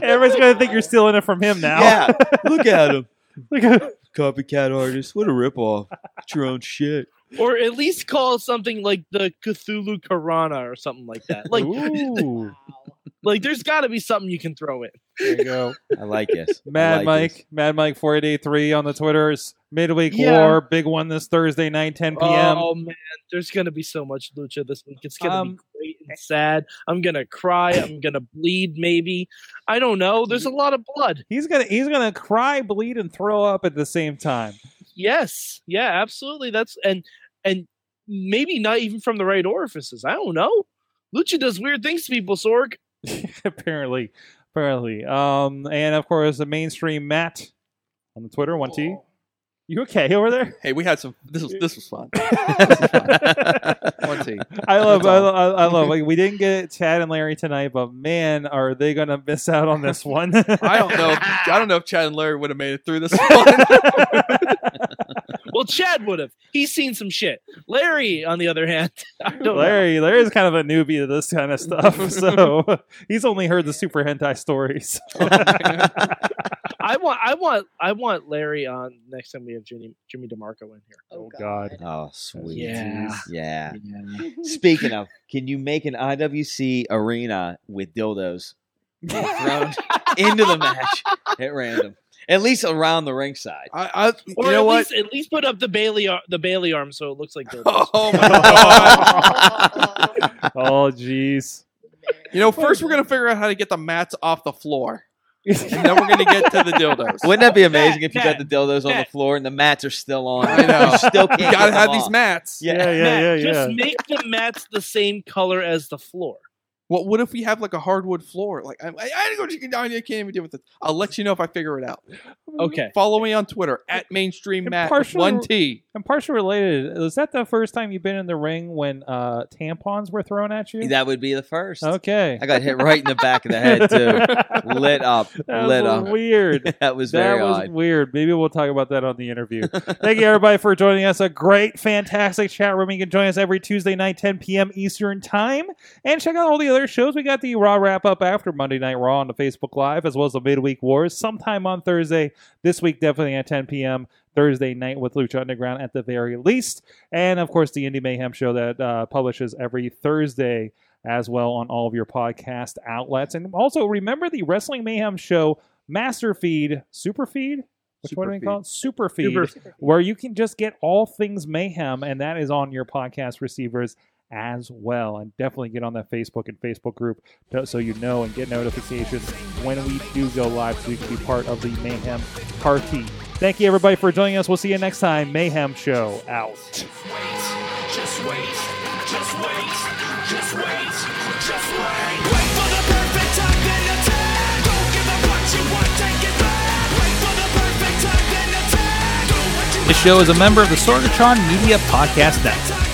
Everybody's gonna think you're stealing it from him now. yeah. Look at him, Look at- copycat artist. What a ripoff. It's your own shit. or at least call something like the Cthulhu Karana or something like that. Like, Ooh, like there's got to be something you can throw in. there you go. I like this. I Mad like Mike, this. Mad Mike four eight eight three on the Twitters. Midweek Yeah. War, big one this Thursday night, ten p.m. Oh man, there's gonna be so much lucha this week. It's gonna Um, be great and sad. I'm gonna cry. I'm gonna bleed. Maybe I don't know. There's a lot of blood. He's gonna he's gonna cry, bleed, and throw up at the same time. Yes, yeah, absolutely. That's and and maybe not even from the right orifices. I don't know. Lucha does weird things to people. Sorg. apparently, apparently. Um, and of course the mainstream Matt on the Twitter one T. You okay over there? Hey, we had some. This was this was fun. One T. I love, That's I, love, I love. Like, we didn't get Chad and Larry tonight, but man, are they gonna miss out on this one? I don't know. If, I don't know if Chad and Larry would have made it through this one. Well, Chad would have. He's seen some shit. Larry, on the other hand, I don't know. Larry, Larry's kind of a newbie to this kind of stuff, so he's only heard the super hentai stories. I want, I want, I want Larry on next time we have Jimmy, Jimmy DeMarco in here. Oh, God. Oh, sweet. Yeah. Yeah. Speaking of, can you make an IWC arena with dildos thrown into the match at random? At least around the ringside. I, I you Or know at what? least at least put up the Bayley ar- the Bayley arm so it looks like dildos. Oh my god! oh, jeez. You know, first we're gonna figure out how to get the mats off the floor, and then we're gonna get to the dildos. Wouldn't that be amazing if you Matt, got the dildos on the floor and the mats are still on? I know. You still can't You gotta have these mats. Yeah. Yeah, yeah, Matt, yeah, just make the mats the same color as the floor. What? What if we have like a hardwood floor? Like I, I, I go. I can't even deal with it. I'll let you know if I figure it out. Okay. Follow me on Twitter at mainstream Matt one T. And partially related, was that the first time you've been in the ring when uh, tampons were thrown at you? That would be the first. okay. I got hit right in the back of the head too. Lit up. That lit was up. weird. That was that very was odd. weird. Maybe we'll talk about that on the interview. Thank you, everybody, for joining us. A great, fantastic chat room. You can join us every Tuesday night, 10 p.m. Eastern Time. And check out all the other shows. We got the Raw wrap up after Monday Night Raw on the Facebook Live, as well as the Midweek Wars sometime on Thursday. This week, definitely at 10 p.m. Thursday night with Lucha Underground at the very least. And, of course, the Indie Mayhem show that uh, publishes every Thursday as well on all of your podcast outlets. And also remember the Wrestling Mayhem show Master Feed, Super Feed? Which one do we call it? Super Feed, Super- where you can just get all things Mayhem, and that is on your podcast receivers as well. And definitely get on that Facebook and Facebook group to- so you know and get notifications when we do go live so you can be part of the Mayhem party. Thank you, everybody, for joining us. We'll see you next time. Mayhem Show out. Just wait, just wait, just wait, just wait, just wait. Wait for the perfect time, then attack. Don't give up what you want, take it back. Wait for the perfect time, then attack. Do what you This show is a member of the Sorgatron Media Podcast Network.